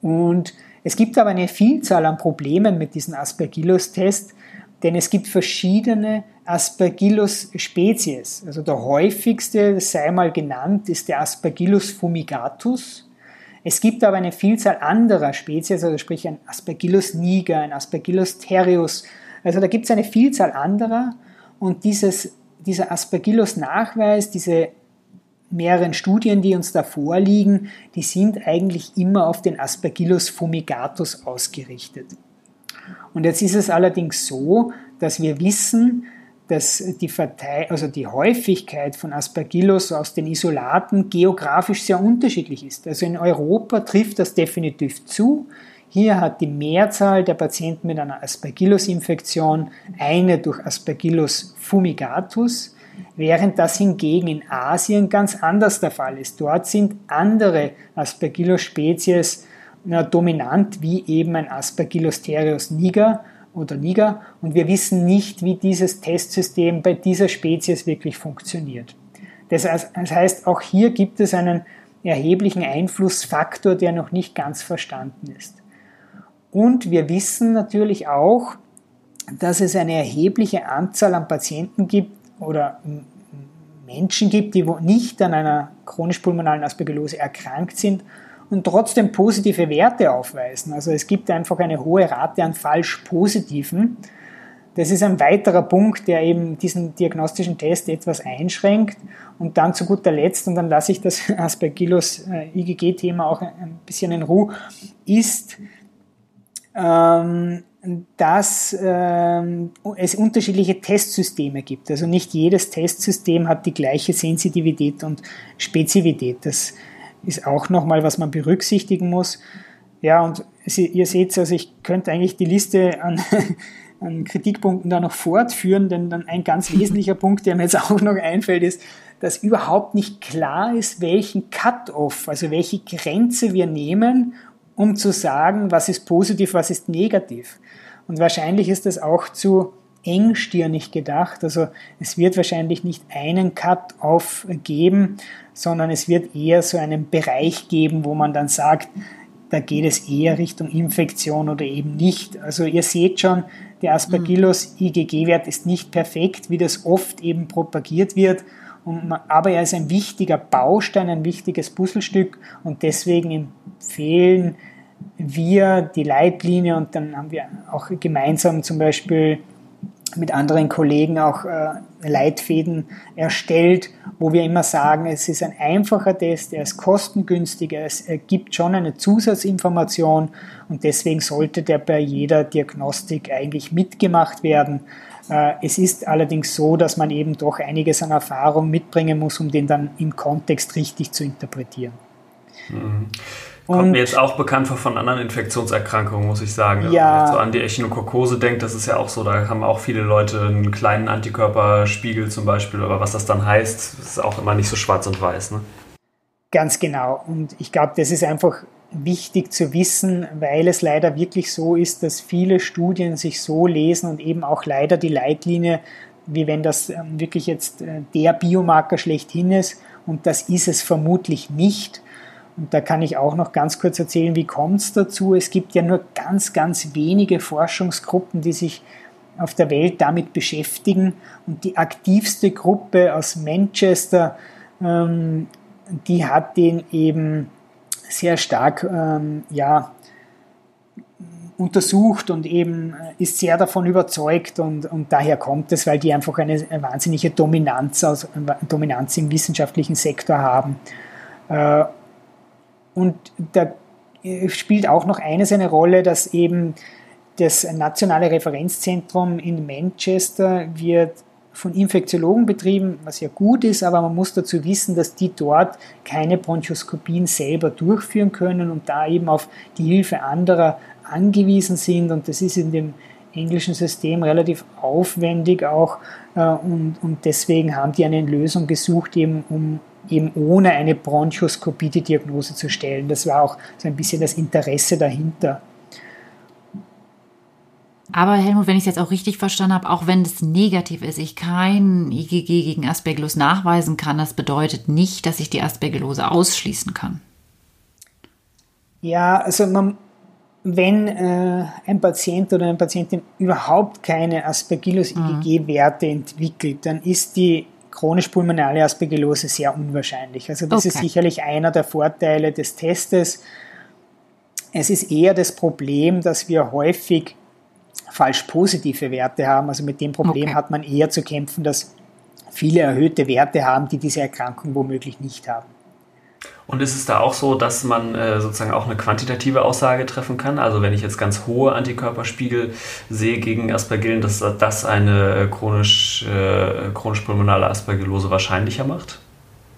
Und es gibt aber eine Vielzahl an Problemen mit diesem Aspergillus-Test, denn es gibt verschiedene Aspergillus-Spezies. Also der häufigste, sei mal genannt, ist der Aspergillus fumigatus. Es gibt aber eine Vielzahl anderer Spezies, also sprich ein Aspergillus niger, ein Aspergillus terreus. Also da gibt es eine Vielzahl anderer und dieses, dieser Aspergillus-Nachweis, diese mehreren Studien, die uns da vorliegen, die sind eigentlich immer auf den Aspergillus fumigatus ausgerichtet. Und jetzt ist es allerdings so, dass wir wissen, dass die, Verteil also die Häufigkeit von Aspergillus aus den Isolaten geografisch sehr unterschiedlich ist. Also in Europa trifft das definitiv zu. Hier hat die Mehrzahl der Patienten mit einer Aspergillus-Infektion eine durch Aspergillus fumigatus während das hingegen in Asien ganz anders der Fall ist. Dort sind andere Aspergillus-Spezies dominant, wie eben ein Aspergillus terreus niger oder niger, und wir wissen nicht, wie dieses Testsystem bei dieser Spezies wirklich funktioniert. Das heißt, auch hier gibt es einen erheblichen Einflussfaktor, der noch nicht ganz verstanden ist. Und wir wissen natürlich auch, dass es eine erhebliche Anzahl an Patienten gibt oder Menschen gibt, die nicht an einer chronisch-pulmonalen Aspergillose erkrankt sind und trotzdem positive Werte aufweisen. Also es gibt einfach eine hohe Rate an falsch positiven. Das ist ein weiterer Punkt, der eben diesen diagnostischen Test etwas einschränkt. Und dann zu guter Letzt, und dann lasse ich das Aspergillus äh, IgG-Thema auch ein bisschen in Ruhe, ist, ähm, dass ähm, es unterschiedliche Testsysteme gibt. Also nicht jedes Testsystem hat die gleiche Sensitivität und Spezifität. Das ist auch nochmal, was man berücksichtigen muss. Ja, und Sie, ihr seht, also ich könnte eigentlich die Liste an, an Kritikpunkten da noch fortführen, denn dann ein ganz wesentlicher Punkt, der mir jetzt auch noch einfällt, ist, dass überhaupt nicht klar ist, welchen Cut-off, also welche Grenze wir nehmen, um zu sagen, was ist positiv, was ist negativ. Und wahrscheinlich ist das auch zu engstirnig gedacht. Also es wird wahrscheinlich nicht einen Cut-off geben, sondern es wird eher so einen Bereich geben, wo man dann sagt, da geht es eher Richtung Infektion oder eben nicht. Also ihr seht schon, der Aspergillus IgG-Wert ist nicht perfekt, wie das oft eben propagiert wird. Man, aber er ist ein wichtiger Baustein, ein wichtiges Puzzlestück und deswegen empfehlen wir die Leitlinie und dann haben wir auch gemeinsam zum Beispiel mit anderen Kollegen auch äh, Leitfäden erstellt, wo wir immer sagen, es ist ein einfacher Test, er ist kostengünstiger, es gibt schon eine Zusatzinformation und deswegen sollte der bei jeder Diagnostik eigentlich mitgemacht werden. Äh, es ist allerdings so, dass man eben doch einiges an Erfahrung mitbringen muss, um den dann im Kontext richtig zu interpretieren. Mhm. Kommt mir jetzt auch bekannt vor von anderen Infektionserkrankungen, muss ich sagen. Ja. Wenn man so an die Echinokokose denkt, das ist ja auch so, da haben auch viele Leute einen kleinen Antikörperspiegel zum Beispiel, aber was das dann heißt, ist auch immer nicht so schwarz und weiß. Ne? Ganz genau. Und ich glaube, das ist einfach wichtig zu wissen, weil es leider wirklich so ist, dass viele Studien sich so lesen und eben auch leider die Leitlinie, wie wenn das ähm, wirklich jetzt äh, der Biomarker schlechthin ist. Und das ist es vermutlich nicht und da kann ich auch noch ganz kurz erzählen, wie kommt es dazu. Es gibt ja nur ganz, ganz wenige Forschungsgruppen, die sich auf der Welt damit beschäftigen. Und die aktivste Gruppe aus Manchester, ähm, die hat den eben sehr stark ähm, ja, untersucht und eben äh, ist sehr davon überzeugt und, und daher kommt es, weil die einfach eine, wahnsinnige Dominanz, also Dominanz im wissenschaftlichen Sektor haben. Äh, und da äh, spielt auch noch eines eine Rolle, dass eben das nationale Referenzzentrum in Manchester wird von Infektiologen betrieben, was ja gut ist, aber man muss dazu wissen, dass die dort keine Bronchoskopien selber durchführen können und da eben auf die Hilfe anderer angewiesen sind. Und das ist in dem englischen System relativ aufwendig auch äh, und, und deswegen haben die eine Lösung gesucht, eben um eben ohne eine Bronchoskopie die Diagnose zu stellen. Das war auch so ein bisschen das Interesse dahinter. Aber Helmut, wenn ich es jetzt auch richtig verstanden habe, auch wenn es negativ ist, ich kein IgG gegen Aspergillus nachweisen kann, das bedeutet nicht, dass ich die Aspergillose ausschließen kann. Ja, also man, wenn äh, ein Patient oder eine Patientin überhaupt keine Aspergillus-IgG-Werte mhm. entwickelt, dann ist die chronisch-pulmonale Aspergillose sehr unwahrscheinlich. Also das okay. ist sicherlich einer der Vorteile des Testes. Es ist eher das Problem, dass wir häufig falsch positive Werte haben. Also mit dem Problem okay. hat man eher zu kämpfen, dass viele erhöhte Werte haben, die diese Erkrankung womöglich nicht haben. Und ist es da auch so, dass man äh, sozusagen auch eine quantitative Aussage treffen kann? Also wenn ich jetzt ganz hohe Antikörperspiegel sehe gegen Aspergillen, dass das eine chronisch, äh, chronisch-pulmonale Aspergillose wahrscheinlicher macht?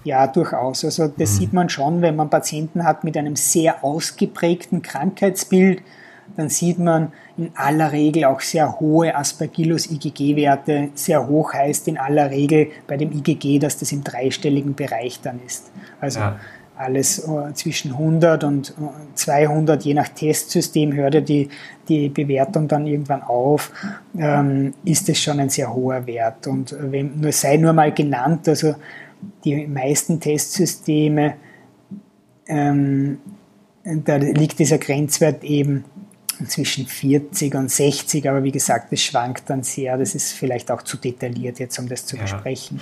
Ja, durchaus. Also das mhm. sieht man schon, wenn man Patienten hat mit einem sehr ausgeprägten Krankheitsbild, dann sieht man in aller Regel auch sehr hohe Aspergillus-IgG-Werte. Sehr hoch heißt in aller Regel bei dem IgG, dass das im dreistelligen Bereich dann ist. Also ja alles äh, zwischen 100 und 200, äh, je nach Testsystem hört ja die, die Bewertung dann irgendwann auf, ähm, ist es schon ein sehr hoher Wert. Und wenn, nur sei nur mal genannt, also die meisten Testsysteme, ähm, da liegt dieser Grenzwert eben zwischen 40 und 60, aber wie gesagt, das schwankt dann sehr. Das ist vielleicht auch zu detailliert jetzt, um das zu ja. besprechen.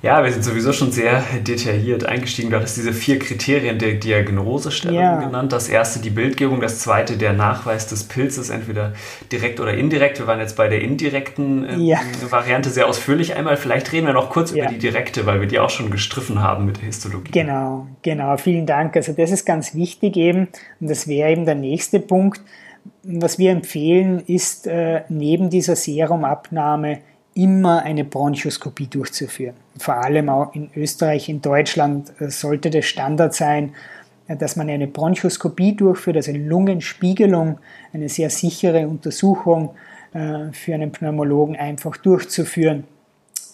Ja, wir sind sowieso schon sehr detailliert eingestiegen. Du hattest diese vier Kriterien der Diagnosestellung ja. genannt. Das erste die Bildgebung, das zweite der Nachweis des Pilzes, entweder direkt oder indirekt. Wir waren jetzt bei der indirekten äh, ja. Variante sehr ausführlich einmal. Vielleicht reden wir noch kurz ja. über die direkte, weil wir die auch schon gestriffen haben mit der Histologie. Genau, genau. Vielen Dank. Also das ist ganz wichtig eben. Und das wäre eben der nächste Punkt. Was wir empfehlen, ist äh, neben dieser Serumabnahme immer eine Bronchoskopie durchzuführen. Vor allem auch in Österreich, in Deutschland äh, sollte der Standard sein, äh, dass man eine Bronchoskopie durchführt, also eine Lungenspiegelung, eine sehr sichere Untersuchung für einen Pneumologen einfach durchzuführen.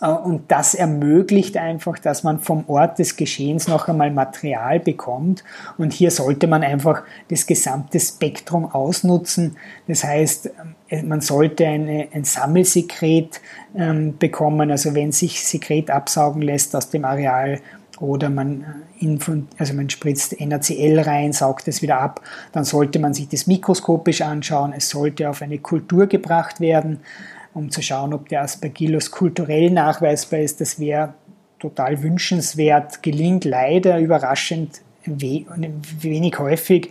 Äh, und das ermöglicht einfach, dass man vom Ort des Geschehens noch einmal Material bekommt. Und hier sollte man einfach das gesamte Spektrum ausnutzen. Das heißt, äh, man sollte eine, ein Sammelsekret ähm, bekommen, also wenn sich Sekret absaugen lässt aus dem Areal oder man, äh, also man spritzt NaCl rein, saugt es wieder ab, dann sollte man sich das mikroskopisch anschauen. Es sollte auf eine Kultur gebracht werden um zu schauen, ob der Aspergillus kulturell nachweisbar ist. Das wäre total wünschenswert, gelingt leider überraschend wenig häufig.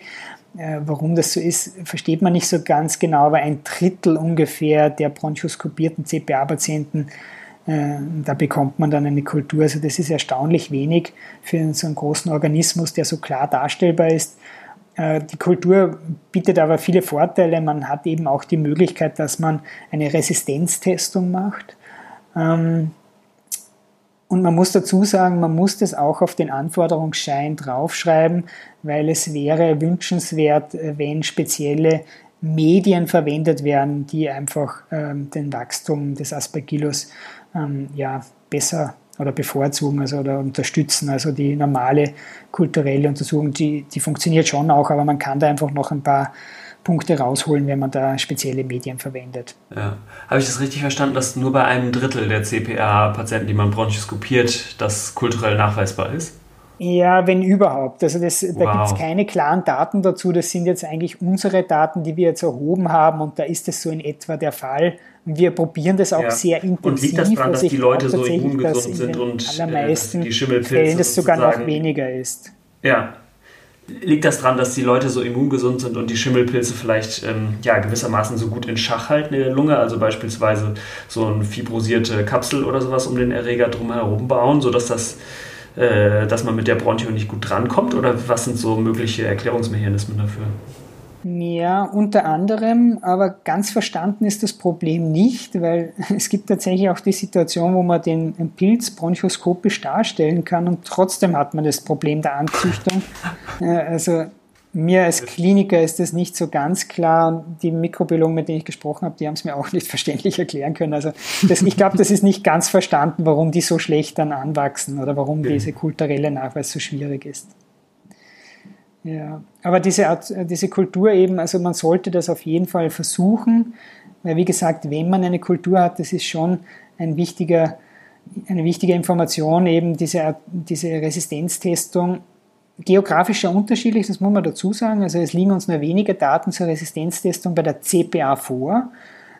Äh, warum das so ist, versteht man nicht so ganz genau, aber ein Drittel ungefähr der bronchoskopierten CPA-Patienten, äh, da bekommt man dann eine Kultur. Also das ist erstaunlich wenig für so einen großen Organismus, der so klar darstellbar ist. Äh, die Kultur bietet aber viele Vorteile. Man hat eben auch die Möglichkeit, dass man eine Resistenztestung macht. Ähm, und man muss dazu sagen, man muss das auch auf den Anforderungsschein draufschreiben, weil es wäre wünschenswert, wenn spezielle Medien verwendet werden, die einfach ähm, den Wachstum des Aspergillus ähm, ja, besser oder bevorzugen also, oder unterstützen. Also die normale kulturelle Untersuchung, die, die funktioniert schon auch, aber man kann da einfach noch ein paar Punkte rausholen, wenn man da spezielle Medien verwendet. Ja. Habe ich das richtig verstanden, dass nur bei einem Drittel der CPA-Patienten, die man bronchoskopiert, das kulturell nachweisbar ist? Ja, wenn überhaupt. Also das, wow. da gibt es keine klaren Daten dazu. Das sind jetzt eigentlich unsere Daten, die wir jetzt erhoben haben und da ist es so in etwa der Fall. Wir probieren das auch ja. sehr intensiv. Und liegt das daran, dass die Leute so immungesund sind und äh, allermeisten die Schimmelpilze Fällen das sogar noch weniger ist. Ja. Liegt das daran, dass die Leute so immungesund sind und die Schimmelpilze vielleicht ähm, ja, gewissermaßen so gut in Schach halten in der Lunge, also beispielsweise so eine fibrosierte Kapsel oder sowas um den Erreger drumherum bauen, sodass das äh, dass man mit der Bronchio nicht gut drankommt? Oder was sind so mögliche Erklärungsmechanismen dafür? Ja, unter anderem, aber ganz verstanden ist das Problem nicht, weil es gibt tatsächlich auch die Situation, wo man den Pilz bronchoskopisch darstellen kann und trotzdem hat man das Problem der Anzüchtung. Äh, also mir als Kliniker ist das nicht so ganz klar. Die Mikrobiologen, mit denen ich gesprochen habe, die haben es mir auch nicht verständlich erklären können. Also das, ich glaube, das ist nicht ganz verstanden, warum die so schlecht dann anwachsen oder warum okay. diese kulturelle Nachweis so schwierig ist. Ja, aber diese, Art, diese Kultur eben, also man sollte das auf jeden Fall versuchen, weil wie gesagt, wenn man eine Kultur hat, das ist schon ein wichtiger, eine wichtige Information, eben diese, diese Resistenztestung geografisch ja unterschiedlich, das muss man dazu sagen. Also es liegen uns nur wenige Daten zur Resistenztestung bei der CPA vor,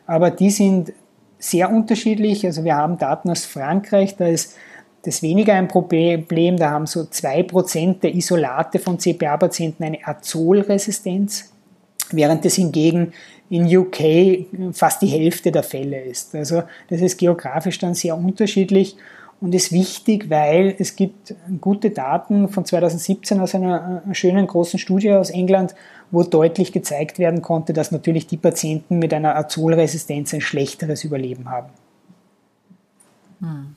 aber die sind sehr unterschiedlich. Also wir haben Daten aus Frankreich, da ist das weniger ein Problem, da haben so 2% der Isolate von CPA-Patienten eine Azolresistenz, während das hingegen in UK fast die Hälfte der Fälle ist. Also das ist geografisch dann sehr unterschiedlich und ist wichtig, weil es gibt gute Daten von 2017 aus einer, einer schönen großen Studie aus England, wo deutlich gezeigt werden konnte, dass natürlich die Patienten mit einer Azolresistenz ein schlechteres Überleben haben. Hm.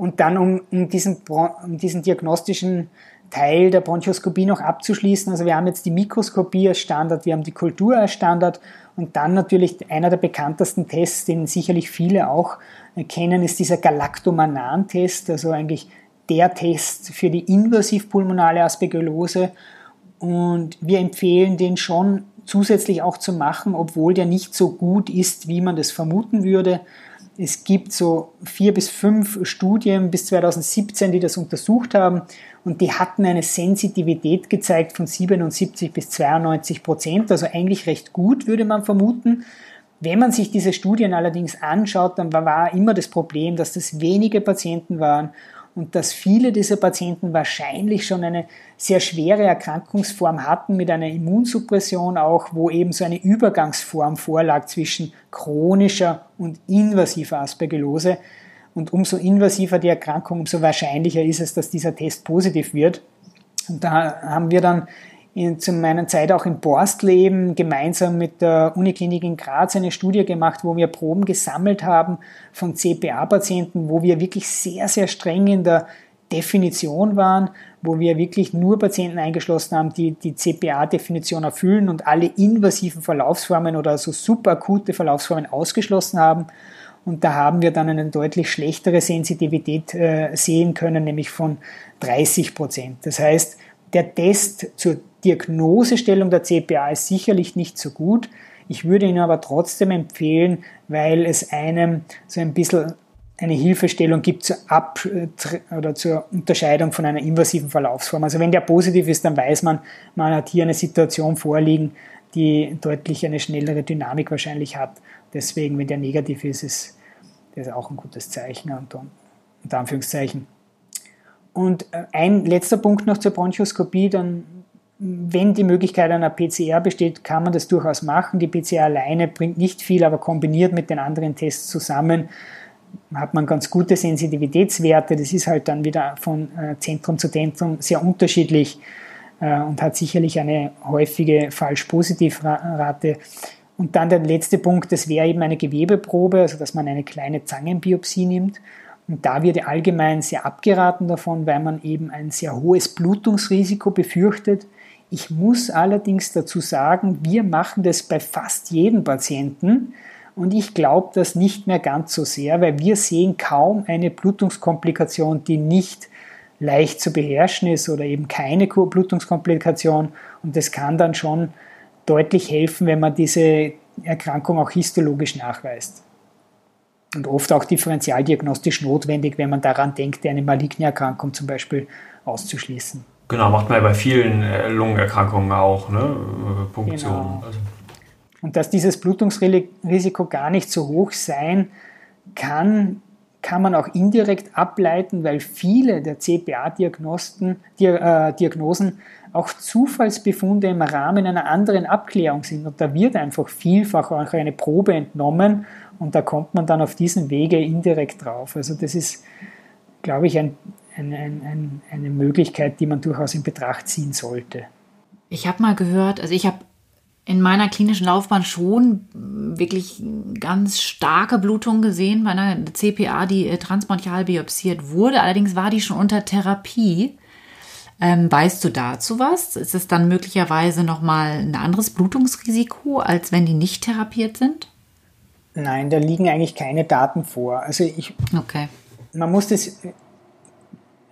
Und dann, um, um, diesen, um diesen diagnostischen Teil der Bronchoskopie noch abzuschließen. Also wir haben jetzt die Mikroskopie als Standard, wir haben die Kultur als Standard und dann natürlich einer der bekanntesten Tests, den sicherlich viele auch kennen, ist dieser Galactomanan-Test, also eigentlich der Test für die invasivpulmonale Aspergillose. Und wir empfehlen den schon zusätzlich auch zu machen, obwohl der nicht so gut ist, wie man das vermuten würde. Es gibt so vier bis fünf Studien bis 2017, die das untersucht haben und die hatten eine Sensitivität gezeigt von 77 bis 92 Prozent, also eigentlich recht gut, würde man vermuten. Wenn man sich diese Studien allerdings anschaut, dann war immer das Problem, dass das wenige Patienten waren und dass viele dieser Patienten wahrscheinlich schon eine sehr schwere Erkrankungsform hatten mit einer Immunsuppression auch, wo eben so eine Übergangsform vorlag zwischen chronischer und invasiver Aspergillose. Und umso invasiver die Erkrankung, umso wahrscheinlicher ist es, dass dieser Test positiv wird. Und da haben wir dann in, zu meiner Zeit auch in Borstleben gemeinsam mit der Uniklinik in Graz eine Studie gemacht, wo wir Proben gesammelt haben von CPA-Patienten, wo wir wirklich sehr, sehr streng in der Definition waren, wo wir wirklich nur Patienten eingeschlossen haben, die die CPA-Definition erfüllen und alle invasiven Verlaufsformen oder so superakute Verlaufsformen ausgeschlossen haben. Und da haben wir dann eine deutlich schlechtere Sensitivität äh, sehen können, nämlich von 30 Prozent. Das heißt, der Test zur Diagnosestellung der CPA ist sicherlich nicht so gut. Ich würde ihn aber trotzdem empfehlen, weil es einem so ein bisschen eine Hilfestellung gibt zur Ab- oder zur Unterscheidung von einer invasiven Verlaufsform. Also wenn der positiv ist, dann weiß man, man hat hier eine Situation vorliegen, die deutlich eine schnellere Dynamik wahrscheinlich hat. Deswegen, wenn der negativ ist, ist das auch ein gutes Zeichen, unter Anführungszeichen. Und äh, ein letzter Punkt noch zur Bronchoskopie, dann wenn die Möglichkeit einer PCR besteht, kann man das durchaus machen. Die PCR alleine bringt nicht viel, aber kombiniert mit den anderen Tests zusammen hat man ganz gute Sensitivitätswerte. Das ist halt dann wieder von äh, Zentrum zu Zentrum sehr unterschiedlich äh, und hat sicherlich eine häufige Falsch-Positiv-Rate. Und dann der letzte Punkt, das wäre eben eine Gewebeprobe, also dass man eine kleine Zangenbiopsie nimmt. Und da wird allgemein sehr abgeraten davon, weil man eben ein sehr hohes Blutungsrisiko befürchtet. Ich muss allerdings dazu sagen, wir machen das bei fast jedem Patienten und ich glaube das nicht mehr ganz so sehr, weil wir sehen kaum eine Blutungskomplikation, die nicht leicht zu beherrschen ist oder eben keine Blutungskomplikation und das kann dann schon deutlich helfen, wenn man diese Erkrankung auch histologisch nachweist. Und oft auch differentialdiagnostisch notwendig, wenn man daran denkt, eine maligne Erkrankung zum Beispiel auszuschließen. Genau, macht man ja bei vielen äh, Lungenerkrankungen auch, ne? Äh, Punktionen. Genau. Also. Und dass dieses Blutungsrisiko gar nicht so hoch sein kann, kann man auch indirekt ableiten, weil viele der CPA-Diagnosen äh, auch Zufallsbefunde im Rahmen einer anderen Abklärung sind. Und da wird einfach vielfach auch eine Probe entnommen und da kommt man dann auf diesen Wege indirekt drauf. Also das ist, glaube ich, ein, ein, ein, eine Möglichkeit, die man durchaus in Betracht ziehen sollte. Ich habe mal gehört, also ich habe in meiner klinischen Laufbahn schon wirklich ganz starke Blutung gesehen bei einer CPA, die äh, transbronchial biopsiert wurde. Allerdings war die schon unter Therapie. Ähm, weißt du dazu was? Ist es dann möglicherweise nochmal ein anderes Blutungsrisiko, als wenn die nicht therapiert sind? Nein, da liegen eigentlich keine Daten vor. Also ich, okay. man muss das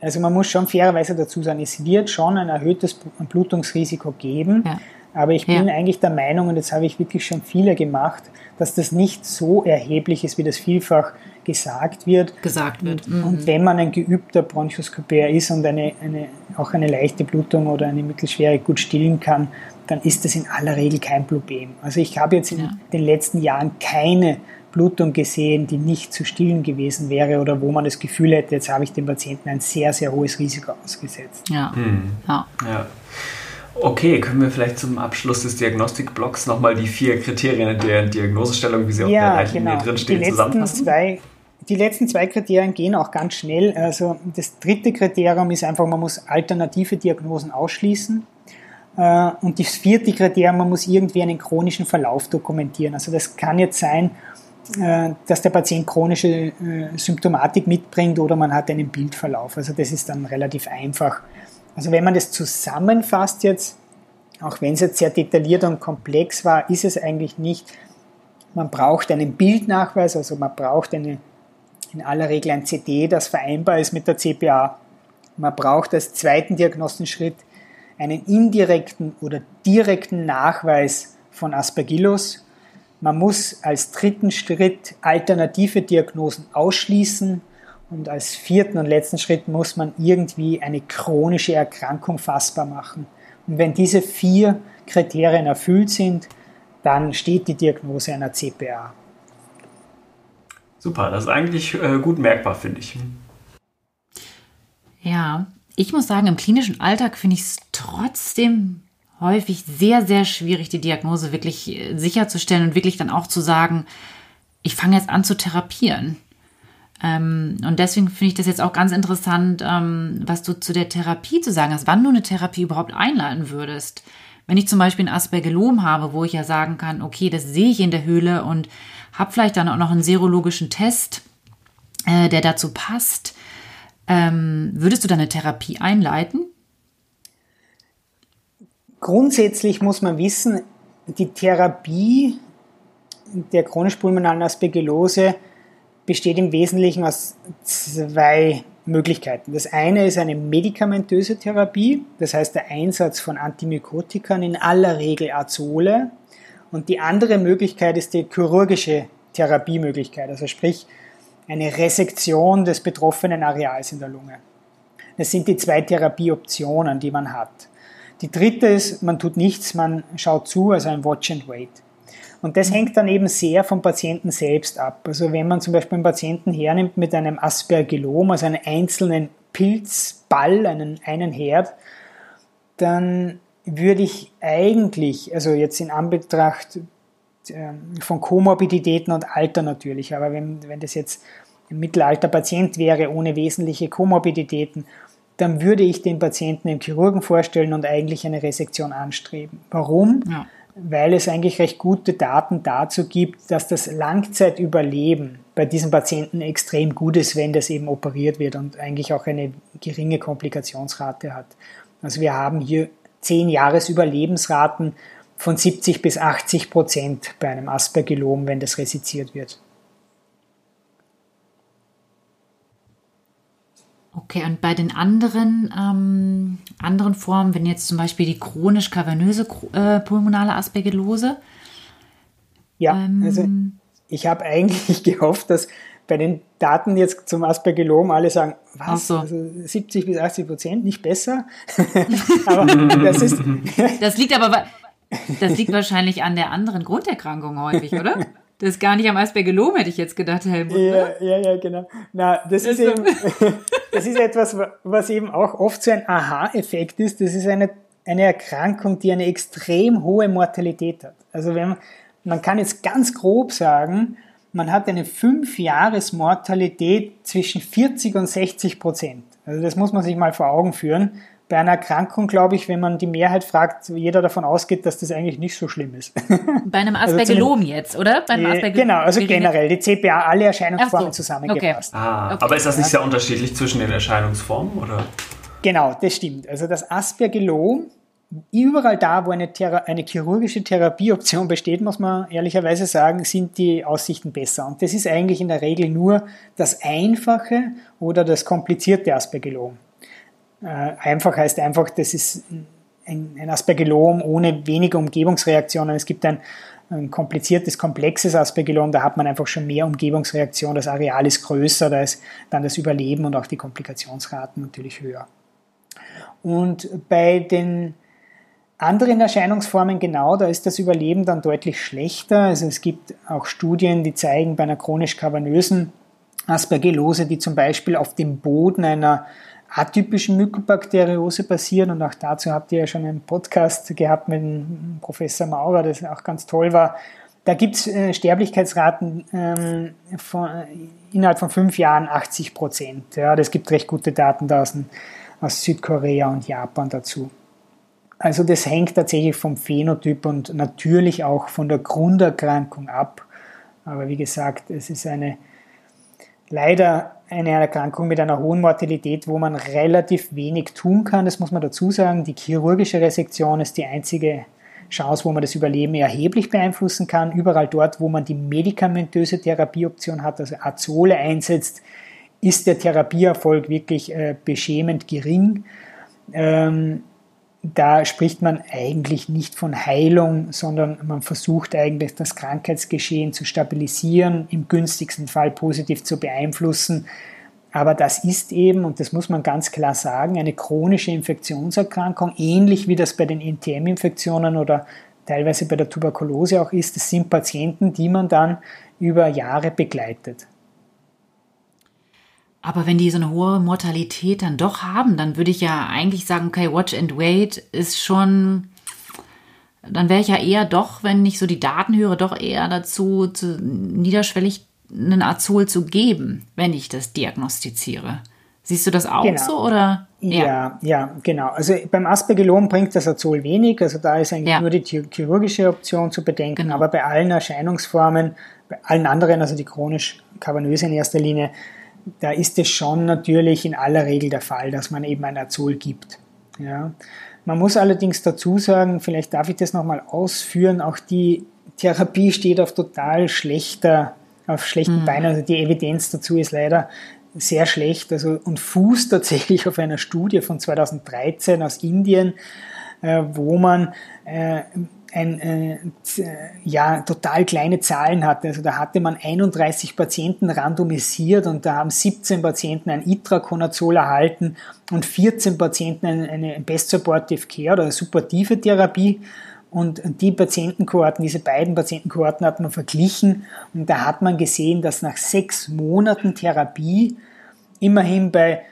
also man muss schon fairerweise dazu sagen, es wird schon ein erhöhtes Blutungsrisiko geben, ja. aber ich bin ja. eigentlich der Meinung, und das habe ich wirklich schon viele gemacht, dass das nicht so erheblich ist, wie das vielfach gesagt wird. Gesagt wird. Und, mhm. und wenn man ein geübter Bronchoskopär ist und eine, eine, auch eine leichte Blutung oder eine mittelschwere gut stillen kann, dann ist das in aller Regel kein Problem. Also ich habe jetzt in ja. den letzten Jahren keine Blutung gesehen, die nicht zu stillen gewesen wäre oder wo man das Gefühl hätte, jetzt habe ich dem Patienten ein sehr, sehr hohes Risiko ausgesetzt. Ja. Hm. ja. ja. Okay, können wir vielleicht zum Abschluss des Diagnostikblocks nochmal die vier Kriterien der Diagnosestellung, wie sie auf der Leitlinie genau. drinstehen, zusammenfassen? Zwei, die letzten zwei Kriterien gehen auch ganz schnell. Also das dritte Kriterium ist einfach, man muss alternative Diagnosen ausschließen. Äh, und das vierte Kriterium, man muss irgendwie einen chronischen Verlauf dokumentieren. Also das kann jetzt sein, dass der Patient chronische äh, Symptomatik mitbringt oder man hat einen Bildverlauf. Also das ist dann relativ einfach. Also wenn man das zusammenfasst jetzt, auch wenn es jetzt sehr detailliert und komplex war, ist es eigentlich nicht. Man braucht einen Bildnachweis, also man braucht eine, in aller Regel ein CD, das vereinbar ist mit der CPA. Man braucht als zweiten Diagnostenschritt einen indirekten oder direkten Nachweis von Aspergillus Man muss als dritten Schritt alternative Diagnosen ausschließen und als vierten und letzten Schritt muss man irgendwie eine chronische Erkrankung fassbar machen. Und wenn diese vier Kriterien erfüllt sind, dann steht die Diagnose einer CPA. Super, das ist eigentlich äh, gut merkbar, finde ich. Ja, ich muss sagen, im klinischen Alltag finde ich es trotzdem häufig sehr, sehr schwierig, die Diagnose wirklich äh, sicherzustellen und wirklich dann auch zu sagen, ich fange jetzt an zu therapieren. Ähm, und deswegen finde ich das jetzt auch ganz interessant, ähm, was du zu der Therapie zu sagen hast, wann du eine Therapie überhaupt einleiten würdest. Wenn ich zum Beispiel ein Aspergillom habe, wo ich ja sagen kann, okay, das sehe ich in der Höhle und habe vielleicht dann auch noch einen serologischen Test, äh, der dazu passt, ähm, würdest du da eine Therapie einleiten? Grundsätzlich muss man wissen, die Therapie der chronisch-pulmonalen Aspergillose besteht im Wesentlichen aus zwei Möglichkeiten. Das eine ist eine medikamentöse Therapie, das heißt der Einsatz von Antimykotikern, in aller Regel Azole. Und die andere Möglichkeit ist die chirurgische Therapiemöglichkeit, also sprich eine Resektion des betroffenen Areals in der Lunge. Das sind die zwei Therapieoptionen, die man hat. Die dritte ist, man tut nichts, man schaut zu, also ein Watch and Wait. Und das hängt dann eben sehr vom Patienten selbst ab. Also wenn man zum Beispiel einen Patienten hernimmt mit einem Aspergillom, also einen einzelnen Pilzball, einen, einen Herd, dann würde ich eigentlich, also jetzt in Anbetracht ähm, von Komorbiditäten und Alter natürlich, aber wenn, wenn das jetzt ein Mittelalter-Patient wäre ohne wesentliche Komorbiditäten, dann würde ich den Patienten dem Chirurgen vorstellen und eigentlich eine Resektion anstreben. Warum? Ja. Weil es eigentlich recht gute Daten dazu gibt, dass das Langzeitüberleben bei diesen Patienten extrem gut ist, wenn das eben operiert wird und eigentlich auch eine geringe Komplikationsrate hat. Also wir haben hier zehn Jahres Überlebensraten von 70 bis 80 Prozent bei einem Aspergillom, wenn das resiziert wird. Okay, und bei den anderen, ähm, anderen Formen, wenn jetzt zum Beispiel die chronisch kavernöse äh, pulmonale Aspergillose? Ja, ähm, also ich habe eigentlich gehofft, dass bei den Daten jetzt zum Aspergillom alle sagen, was, so. also 70 bis 80 Prozent, nicht besser. aber das ist... das liegt aber, das liegt wahrscheinlich an der anderen Grunderkrankung häufig, oder? Das ist gar nicht am Aspergillom, hätte ich jetzt gedacht, Helmut. Ja, ja, ja, genau. Na, das, ist, ist eben, das ist etwas, was eben auch oft so ein Aha-Effekt ist. Das ist eine, eine Erkrankung, die eine extrem hohe Mortalität hat. Also wenn man, man kann jetzt ganz grob sagen, man hat eine 5-Jahres-Mortalität zwischen 40 und 60 Prozent. Also das muss man sich mal vor Augen führen bei einer Erkrankung, glaube ich, wenn man die Mehrheit fragt, jeder davon ausgeht, dass das eigentlich nicht so schlimm ist. Bei einem also Aspergillom also jetzt, oder? Beim Aspergillom genau, also generell die CPA, alle Erscheinungsformen so. zusammengefasst. Okay. Ah, okay. Aber ist das nicht sehr unterschiedlich zwischen den Erscheinungsformen, oder? Genau, das stimmt. Also das Aspergillom, überall da, wo eine, eine chirurgische Therapieoption besteht, muss man ehrlicherweise sagen, sind die Aussichten besser. Und das ist eigentlich in der Regel nur das einfache oder das komplizierte Aspergillom. Äh, einfach heißt einfach, das ist ein, ein Aspergillom ohne wenige Umgebungsreaktionen. Es gibt ein, ein kompliziertes, komplexes Aspergillom, da hat man einfach schon mehr Umgebungsreaktion, das Areal ist größer, da ist dann das Überleben und auch die Komplikationsraten natürlich höher. Und bei den anderen Erscheinungsformen genau, da ist das Überleben dann deutlich schlechter. Also es gibt auch Studien, die zeigen bei einer chronisch kavernösen Aspergillose, die zum Beispiel auf dem Boden einer atypischen Mykobakteriose passieren und auch dazu habt ihr ja schon einen Podcast gehabt mit dem Professor Maurer, das auch ganz toll war. Da gibt es äh, Sterblichkeitsraten ähm, von, innerhalb von fünf Jahren 80 Prozent. Ja, das gibt recht gute Daten da aus, aus Südkorea und Japan dazu. Also das hängt tatsächlich vom Phänotyp und natürlich auch von der Grunderkrankung ab. Aber wie gesagt, es ist eine leider eine Erkrankung mit einer hohen Mortalität, wo man relativ wenig tun kann. Das muss man dazu sagen. Die chirurgische Resektion ist die einzige Chance, wo man das Überleben erheblich beeinflussen kann. Überall dort, wo man die medikamentöse Therapieoption hat, also Azole einsetzt, ist der Therapieerfolg wirklich äh, beschämend gering. Ähm, da spricht man eigentlich nicht von Heilung, sondern man versucht eigentlich das Krankheitsgeschehen zu stabilisieren, im günstigsten Fall positiv zu beeinflussen. Aber das ist eben, und das muss man ganz klar sagen, eine chronische Infektionserkrankung, ähnlich wie das bei den NTM-Infektionen oder teilweise bei der Tuberkulose auch ist. Das sind Patienten, die man dann über Jahre begleitet. Aber wenn die so eine hohe Mortalität dann doch haben, dann würde ich ja eigentlich sagen, okay, Watch and Wait ist schon, dann wäre ich ja eher doch, wenn ich so die Daten höre, doch eher dazu, zu, niederschwellig einen Azol zu geben, wenn ich das diagnostiziere. Siehst du das auch genau. so oder? Ja. ja, ja, genau. Also beim Aspergillom bringt das Azol wenig, also da ist eigentlich ja. nur die chirurgische Option zu bedenken, genau. aber bei allen Erscheinungsformen, bei allen anderen, also die chronisch kavernöse in erster Linie, da ist es schon natürlich in aller Regel der Fall, dass man eben ein Azol gibt. Ja. Man muss allerdings dazu sagen, vielleicht darf ich das nochmal ausführen, auch die Therapie steht auf total schlechter, auf schlechten mhm. Beinen. Also die Evidenz dazu ist leider sehr schlecht also, und fußt tatsächlich auf einer Studie von 2013 aus Indien, äh, wo man äh, ein, äh, ja, total kleine Zahlen hatte. Also da hatte man 31 Patienten randomisiert und da haben 17 Patienten ein Itraconazol erhalten und 14 Patienten eine, eine Best Supportive Care oder supportive Therapie. Und die Patientenkohorten, diese beiden Patientenkohorten hat man verglichen und da hat man gesehen, dass nach sechs Monaten Therapie immerhin bei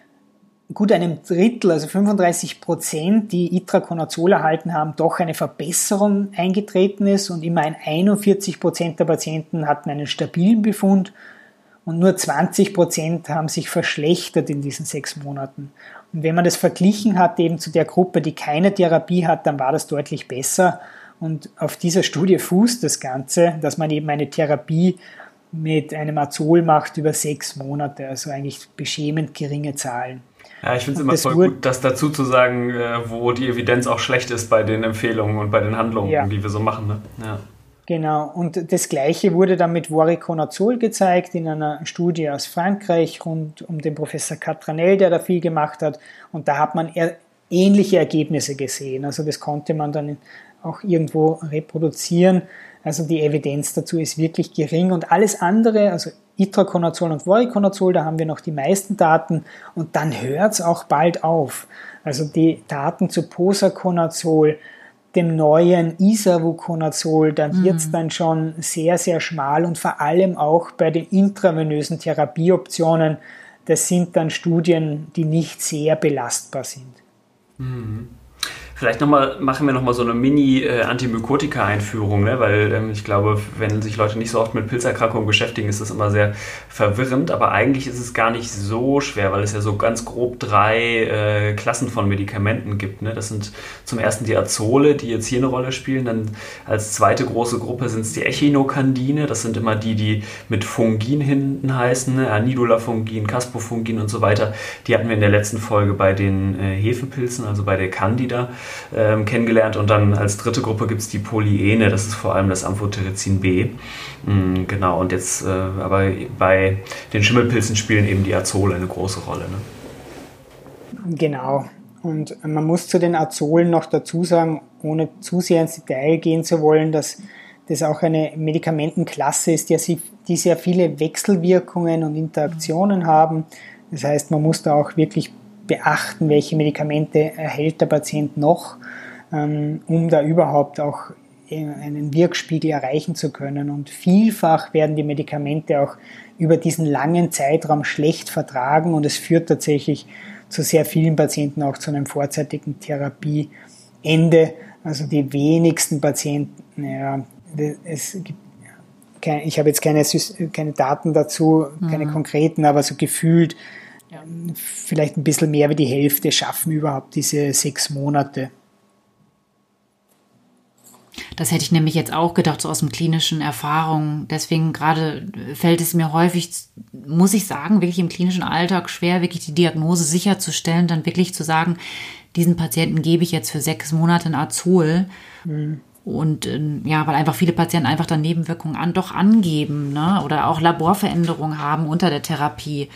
gut einem Drittel, also 35 Prozent, die Itraconazol erhalten haben, doch eine Verbesserung eingetreten ist und immerhin 41 Prozent der Patienten hatten einen stabilen Befund und nur 20 Prozent haben sich verschlechtert in diesen sechs Monaten. Und wenn man das verglichen hat eben zu der Gruppe, die keine Therapie hat, dann war das deutlich besser. Und auf dieser Studie fußt das Ganze, dass man eben eine Therapie mit einem Azol macht über sechs Monate, also eigentlich beschämend geringe Zahlen. Ja, ich finde es immer voll gut, das dazu zu sagen, äh, wo die Evidenz auch schlecht ist bei den Empfehlungen und bei den Handlungen, ja. die wir so machen. Ne? Ja. Genau, und das Gleiche wurde dann mit Voriconazol gezeigt in einer Studie aus Frankreich rund um den Professor Catranel, der da viel gemacht hat. Und da hat man ähnliche Ergebnisse gesehen. Also das konnte man dann auch irgendwo reproduzieren. Also die Evidenz dazu ist wirklich gering und alles andere, also Itraconazol und Voriconazol, da haben wir noch die meisten Daten und dann hört es auch bald auf. Also die Daten zu Posaconazol, dem neuen Isavuconazol, da mhm. wird es dann schon sehr, sehr schmal und vor allem auch bei den intravenösen Therapieoptionen, das sind dann Studien, die nicht sehr belastbar sind. Mhm. Vielleicht noch mal, machen wir nochmal so eine Mini-Antimykotika-Einführung, ne? weil ähm, ich glaube, wenn sich Leute nicht so oft mit Pilzerkrankungen beschäftigen, ist das immer sehr verwirrend. Aber eigentlich ist es gar nicht so schwer, weil es ja so ganz grob drei äh, Klassen von Medikamenten gibt. Ne? Das sind zum ersten die Azole, die jetzt hier eine Rolle spielen. Dann als zweite große Gruppe sind es die Echinokandine. Das sind immer die, die mit Fungin hinten heißen, ne? Anidulafungin, Caspofungin und so weiter. Die hatten wir in der letzten Folge bei den äh, Hefepilzen, also bei der Candida ähm, kennengelernt. Und dann als dritte Gruppe gibt es die Polyene, das ist vor allem das Amphotericin B. Mhm, genau, und jetzt äh, aber bei den Schimmelpilzen spielen eben die Azole eine große Rolle. Ne? Genau. Und man muss zu den Azolen noch dazu sagen, ohne zu sehr ins Detail gehen zu wollen, dass das auch eine Medikamentenklasse ist, die, die sehr viele Wechselwirkungen und Interaktionen haben. Das heißt, man muss da auch wirklich beachten, welche Medikamente erhält der Patient noch, ähm, um da überhaupt auch äh, einen Wirkspiegel erreichen zu können. Und vielfach werden die Medikamente auch über diesen langen Zeitraum schlecht vertragen und es führt tatsächlich zu sehr vielen Patienten auch zu einem vorzeitigen Therapieende. Also die wenigsten Patienten, ja, es gibt ich habe jetzt keine, keine Daten dazu, keine mhm. konkreten, aber so gefühlt. Vielleicht ein bisschen mehr wie die Hälfte schaffen überhaupt diese sechs Monate. Das hätte ich nämlich jetzt auch gedacht, so aus dem klinischen Erfahrung. Deswegen gerade fällt es mir häufig, muss ich sagen, wirklich im klinischen Alltag schwer, wirklich die Diagnose sicherzustellen, dann wirklich zu sagen, diesen Patienten gebe ich jetzt für sechs Monate ein Azol. Mhm. Und ähm, ja, weil einfach viele Patienten einfach dann Nebenwirkungen an, doch angeben ne? oder auch Laborveränderungen haben unter der Therapie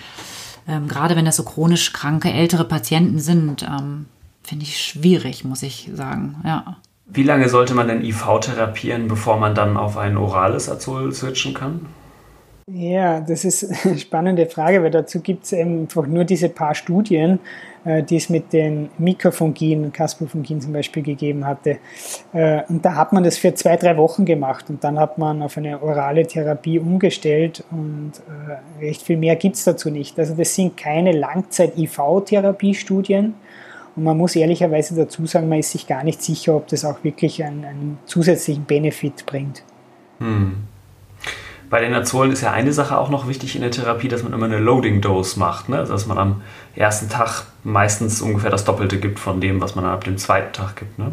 ähm, gerade wenn das so chronisch kranke ältere Patienten sind. Ähm, finde ich schwierig, muss ich sagen. Ja. Wie lange sollte man denn IV therapieren, bevor man dann auf ein orales Azol switchen kann? Ja, das ist eine spannende Frage, weil dazu gibt es einfach nur diese paar Studien, äh, die es mit den Mikrofungin, Caspofungin zum Beispiel gegeben hatte. Äh, und da hat man das für zwei, drei Wochen gemacht und dann hat man auf eine orale Therapie umgestellt und äh, recht viel mehr gibt es dazu nicht. Also das sind keine Langzeit-IV-Therapiestudien. Und man muss ehrlicherweise dazu sagen, man ist sich gar nicht sicher, ob das auch wirklich einen, einen zusätzlichen Benefit bringt. Hm. Bei den Azolen ist ja eine Sache auch noch wichtig in der Therapie, dass man immer eine Loading Dose macht. Ne? Also dass man am ersten Tag meistens ungefähr das Doppelte gibt von dem, was man ab dem zweiten Tag gibt. Ne?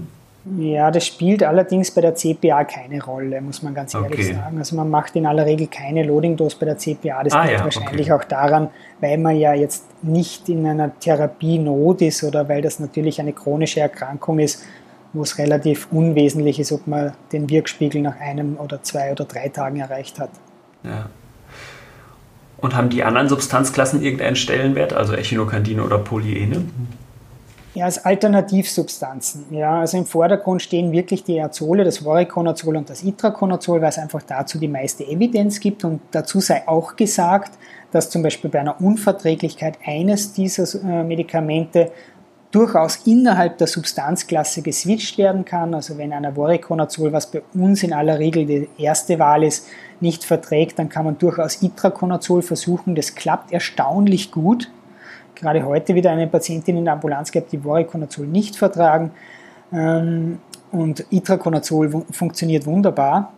Ja, das spielt allerdings bei der CPA keine Rolle, muss man ganz ehrlich okay. sagen. Also man macht in aller Regel keine Loading-Dose bei der CPA. Das ah, liegt ja, wahrscheinlich okay. auch daran, weil man ja jetzt nicht in einer Therapienot ist oder weil das natürlich eine chronische Erkrankung ist, wo es relativ unwesentlich ist, ob man den Wirkspiegel nach einem oder zwei oder drei Tagen erreicht hat. Ja. Und haben die anderen Substanzklassen irgendeinen Stellenwert, also Echinokandine oder Polyene? Ja, als Alternativsubstanzen. Ja, also im Vordergrund stehen wirklich die Azole, das Voriconazol und das Itraconazol, weil es einfach dazu die meiste Evidenz gibt. Und dazu sei auch gesagt, dass zum Beispiel bei einer Unverträglichkeit eines dieser äh, Medikamente durchaus innerhalb der Substanzklasse geswitcht werden kann. Also wenn einer Voriconazol, was bei uns in aller Regel die erste Wahl ist, nicht verträgt, dann kann man durchaus Itraconazol versuchen. Das klappt erstaunlich gut. Gerade heute wieder eine Patientin in der Ambulanz gehabt, die Voriconazol nicht vertragen. Ähm, und Itraconazol funktioniert wunderbar.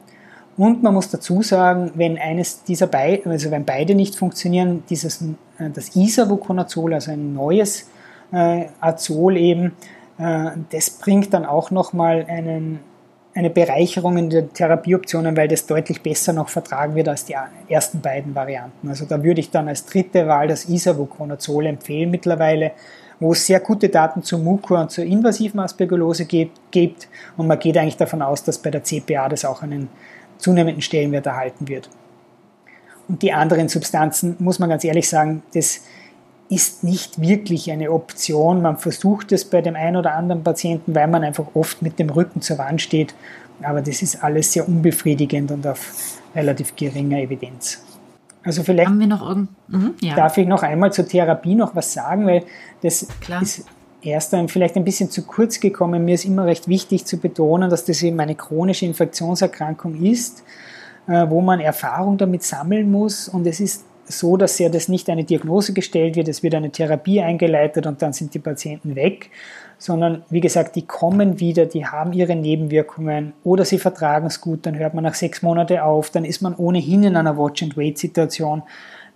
Und man muss dazu sagen, wenn eines dieser beiden, also wenn beide nicht funktionieren, dieses, äh, das Isavuconazol, also ein neues äh, Azol eben, äh, das bringt dann auch nochmal eine Bereicherung in den Therapieoptionen, weil das deutlich besser noch vertragen wird als die ersten beiden Varianten. Also da würde ich dann als dritte Wahl das Isavuconazol empfehlen mittlerweile, wo es sehr gute Daten zur Mukur und zur invasiven Aspergillose gibt und man geht eigentlich davon aus, dass bei der CPA das auch einen zunehmenden Stellenwert erhalten wird. Und die anderen Substanzen, muss man ganz ehrlich sagen, das ist nicht wirklich eine Option. Man versucht es bei dem einen oder anderen Patienten, weil man einfach oft mit dem Rücken zur Wand steht. Aber das ist alles sehr unbefriedigend und auf relativ geringer Evidenz. Also vielleicht Haben wir noch irgend... mhm, ja. darf ich noch einmal zur Therapie noch was sagen, weil das Klar. ist erst ein, vielleicht ein bisschen zu kurz gekommen. Mir ist immer recht wichtig zu betonen, dass das eben eine chronische Infektionserkrankung ist, äh, wo man Erfahrung damit sammeln muss. Und es ist so, dass ja das nicht eine Diagnose gestellt wird, es wird eine Therapie eingeleitet und dann sind die Patienten weg, sondern wie gesagt, die kommen wieder, die haben ihre Nebenwirkungen oder sie vertragen es gut, dann hört man nach sechs Monaten auf, dann ist man ohnehin in einer Watch-and-Wait-Situation,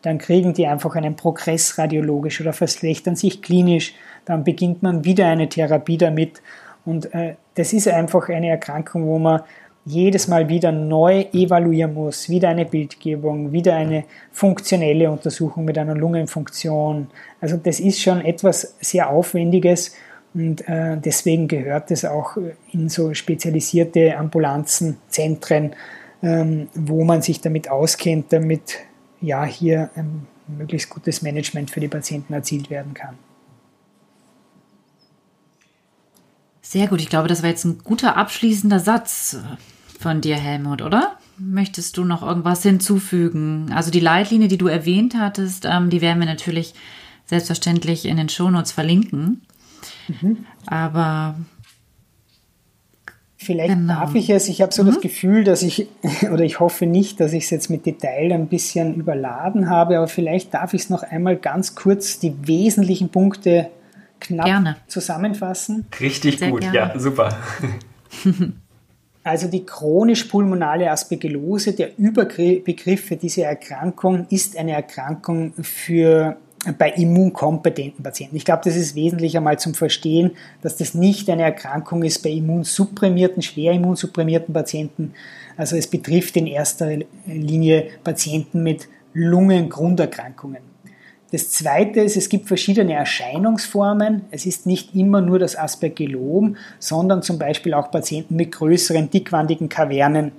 dann kriegen die einfach einen Progress radiologisch oder verschlechtern sich klinisch, dann beginnt man wieder eine Therapie damit und äh, das ist einfach eine Erkrankung, wo man jedes Mal wieder neu evaluieren muss, wieder eine Bildgebung, wieder eine funktionelle Untersuchung mit einer Lungenfunktion. Also das ist schon etwas sehr Aufwendiges und äh, deswegen gehört es auch in so spezialisierte Ambulanzen, Zentren, ähm, wo man sich damit auskennt, damit ja hier ein möglichst gutes Management für die Patienten erzielt werden kann. Sehr gut, ich glaube, das war jetzt ein guter abschließender Satz von dir, Helmut, oder? Möchtest du noch irgendwas hinzufügen? Also die Leitlinie, die du erwähnt hattest, ähm, die werden wir natürlich selbstverständlich in den Shownotes verlinken. Mhm. Aber Vielleicht genau. darf ich es, ich habe so mhm. das Gefühl, dass ich, oder ich hoffe nicht, dass ich es jetzt mit Detail ein bisschen überladen habe, aber vielleicht darf ich es noch einmal ganz kurz die wesentlichen Punkte knapp gerne. zusammenfassen. Richtig Sehr gut, gerne. ja, super. Also die chronisch-pulmonale Aspergillose, der Überbegriff für diese Erkrankung, ist eine Erkrankung für bei immunkompetenten Patienten. Ich glaube, das ist wesentlich einmal zum Verstehen, dass das nicht eine Erkrankung ist bei immunsupprimierten, schwer immunsupprimierten Patienten. Also es betrifft in erster Linie Patienten mit Lungengrunderkrankungen. Das Zweite ist, es gibt verschiedene Erscheinungsformen. Es ist nicht immer nur das Aspergillom, sondern zum Beispiel auch Patienten mit größeren, dickwandigen Kavernen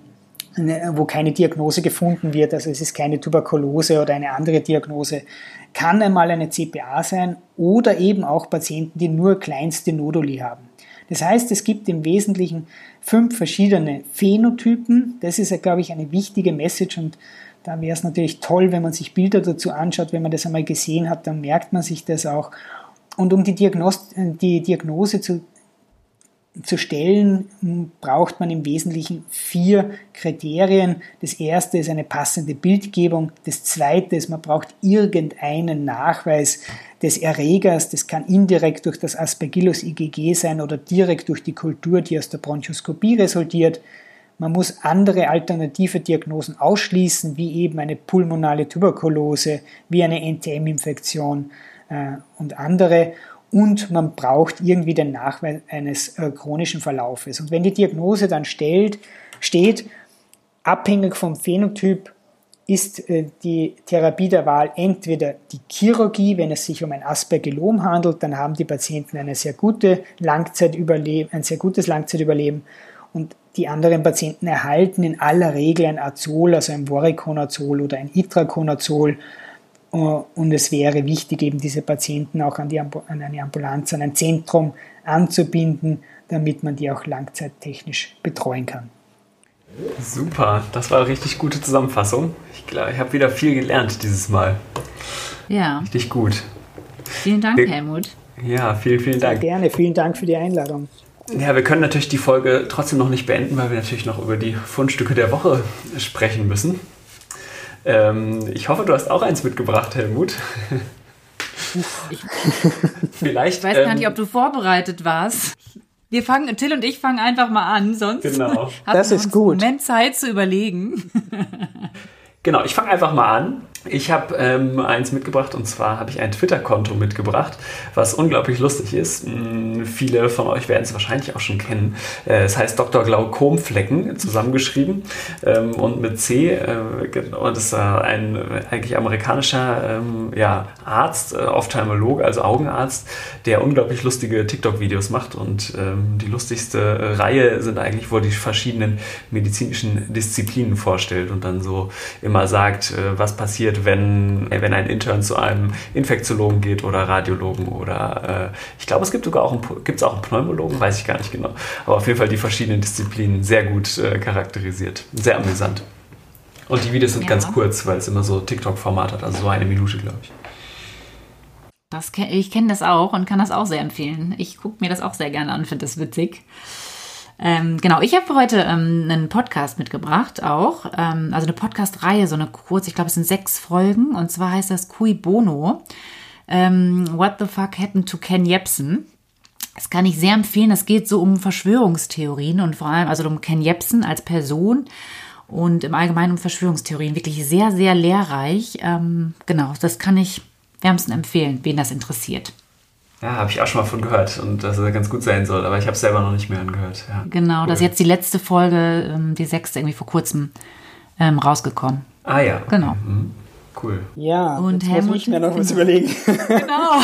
wo keine Diagnose gefunden wird, also es ist keine Tuberkulose oder eine andere Diagnose, kann einmal eine CPA sein oder eben auch Patienten, die nur kleinste Noduli haben. Das heißt, es gibt im Wesentlichen fünf verschiedene Phänotypen. Das ist, glaube ich, eine wichtige Message und da wäre es natürlich toll, wenn man sich Bilder dazu anschaut. Wenn man das einmal gesehen hat, dann merkt man sich das auch. Und um die, Diagnos die Diagnose zu zu stellen, braucht man im Wesentlichen vier Kriterien. Das erste ist eine passende Bildgebung. Das zweite ist, man braucht irgendeinen Nachweis des Erregers. Das kann indirekt durch das Aspergillus IgG sein oder direkt durch die Kultur, die aus der Bronchoskopie resultiert. Man muss andere alternative Diagnosen ausschließen, wie eben eine pulmonale Tuberkulose, wie eine NTM-Infektion äh, und andere und man braucht irgendwie den Nachweis eines äh, chronischen Verlaufes. Und wenn die Diagnose dann stellt, steht, abhängig vom Phänotyp ist äh, die Therapie der Wahl entweder die Chirurgie, wenn es sich um ein Aspergillom handelt, dann haben die Patienten eine sehr gute Langzeitüberleben, ein sehr gutes Langzeitüberleben und die anderen Patienten erhalten in aller Regel ein Azol, also ein Voriconazol oder ein Itraconazol und es wäre wichtig, eben diese Patienten auch an, die, an eine Ambulanz, an ein Zentrum anzubinden, damit man die auch langzeittechnisch betreuen kann. Super, das war eine richtig gute Zusammenfassung. Ich glaube, ich habe wieder viel gelernt dieses Mal. Ja. Richtig gut. Vielen Dank, Helmut. Ja, vielen, vielen Dank. Sehr gerne, vielen Dank für die Einladung. Ja, wir können natürlich die Folge trotzdem noch nicht beenden, weil wir natürlich noch über die Fundstücke der Woche sprechen müssen. Ähm, ich hoffe, du hast auch eins mitgebracht, Helmut. Ich, Vielleicht. Ich weiß gar nicht, ähm, ob du vorbereitet warst. Wir fangen, Till und ich fangen einfach mal an, sonst genau. das ist gut. Moment Zeit zu überlegen. Genau, ich fange einfach mal an. Ich habe ähm, eins mitgebracht und zwar habe ich ein Twitter-Konto mitgebracht, was unglaublich lustig ist. Hm, viele von euch werden es wahrscheinlich auch schon kennen. Äh, es heißt Dr. Glaukomflecken, zusammengeschrieben ähm, und mit C. Äh, und ist äh, ein eigentlich amerikanischer ähm, ja, Arzt, äh, Ophthalmologe, also Augenarzt, der unglaublich lustige TikTok-Videos macht. Und ähm, die lustigste Reihe sind eigentlich, wo er die verschiedenen medizinischen Disziplinen vorstellt und dann so immer sagt, äh, was passiert passiert, wenn, wenn ein Intern zu einem Infektiologen geht oder Radiologen oder äh, ich glaube, es gibt sogar auch einen, gibt's auch einen Pneumologen, weiß ich gar nicht genau. Aber auf jeden Fall die verschiedenen Disziplinen sehr gut äh, charakterisiert. Sehr amüsant. Und die Videos sind ja. ganz kurz, weil es immer so TikTok-Format hat, also so eine Minute, glaube ich. Das, ich kenne das auch und kann das auch sehr empfehlen. Ich gucke mir das auch sehr gerne an, finde das witzig. Ähm, genau, ich habe heute ähm, einen Podcast mitgebracht, auch. Ähm, also eine Podcast-Reihe, so eine kurz, ich glaube, es sind sechs Folgen. Und zwar heißt das Cui Bono. Ähm, What the fuck happened to Ken Jebsen? Das kann ich sehr empfehlen. Es geht so um Verschwörungstheorien und vor allem also um Ken Jebsen als Person und im Allgemeinen um Verschwörungstheorien. Wirklich sehr, sehr lehrreich. Ähm, genau, das kann ich wärmsten empfehlen, wen das interessiert. Ja, habe ich auch schon mal von gehört und dass er ganz gut sein soll, aber ich habe es selber noch nicht mehr angehört. Ja, genau, cool. das ist jetzt die letzte Folge, ähm, die sechste, irgendwie vor kurzem ähm, rausgekommen. Ah ja. Genau. Mhm. Cool. Ja, und jetzt Helmut, muss ich mir noch was überlegen. Genau.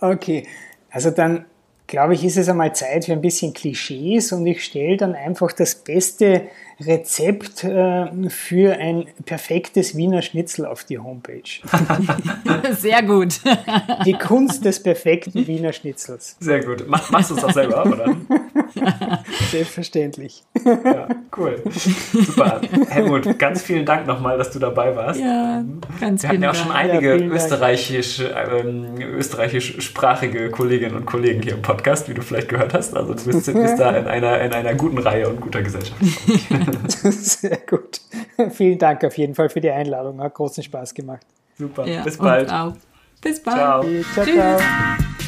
okay, also dann glaube ich, ist es einmal Zeit für ein bisschen Klischees und ich stelle dann einfach das beste Rezept äh, für ein perfektes Wiener Schnitzel auf die Homepage. Sehr gut. Die Kunst des perfekten Wiener Schnitzels. Sehr gut. Mach, machst du es auch selber, oder? Selbstverständlich. Ja, cool. Super. Helmut, ganz vielen Dank nochmal, dass du dabei warst. Ja, ganz Wir hatten ja auch schon einige ja, österreichisch, ähm, österreichischsprachige Kolleginnen und Kollegen hier im Podcast, wie du vielleicht gehört hast. Also du bist, bist da in einer, in einer guten Reihe und guter Gesellschaft. Sehr gut. Vielen Dank auf jeden Fall für die Einladung. Hat großen Spaß gemacht. Super. Ja, Bis bald. Bis bald. Ciao. Ciao, ciao.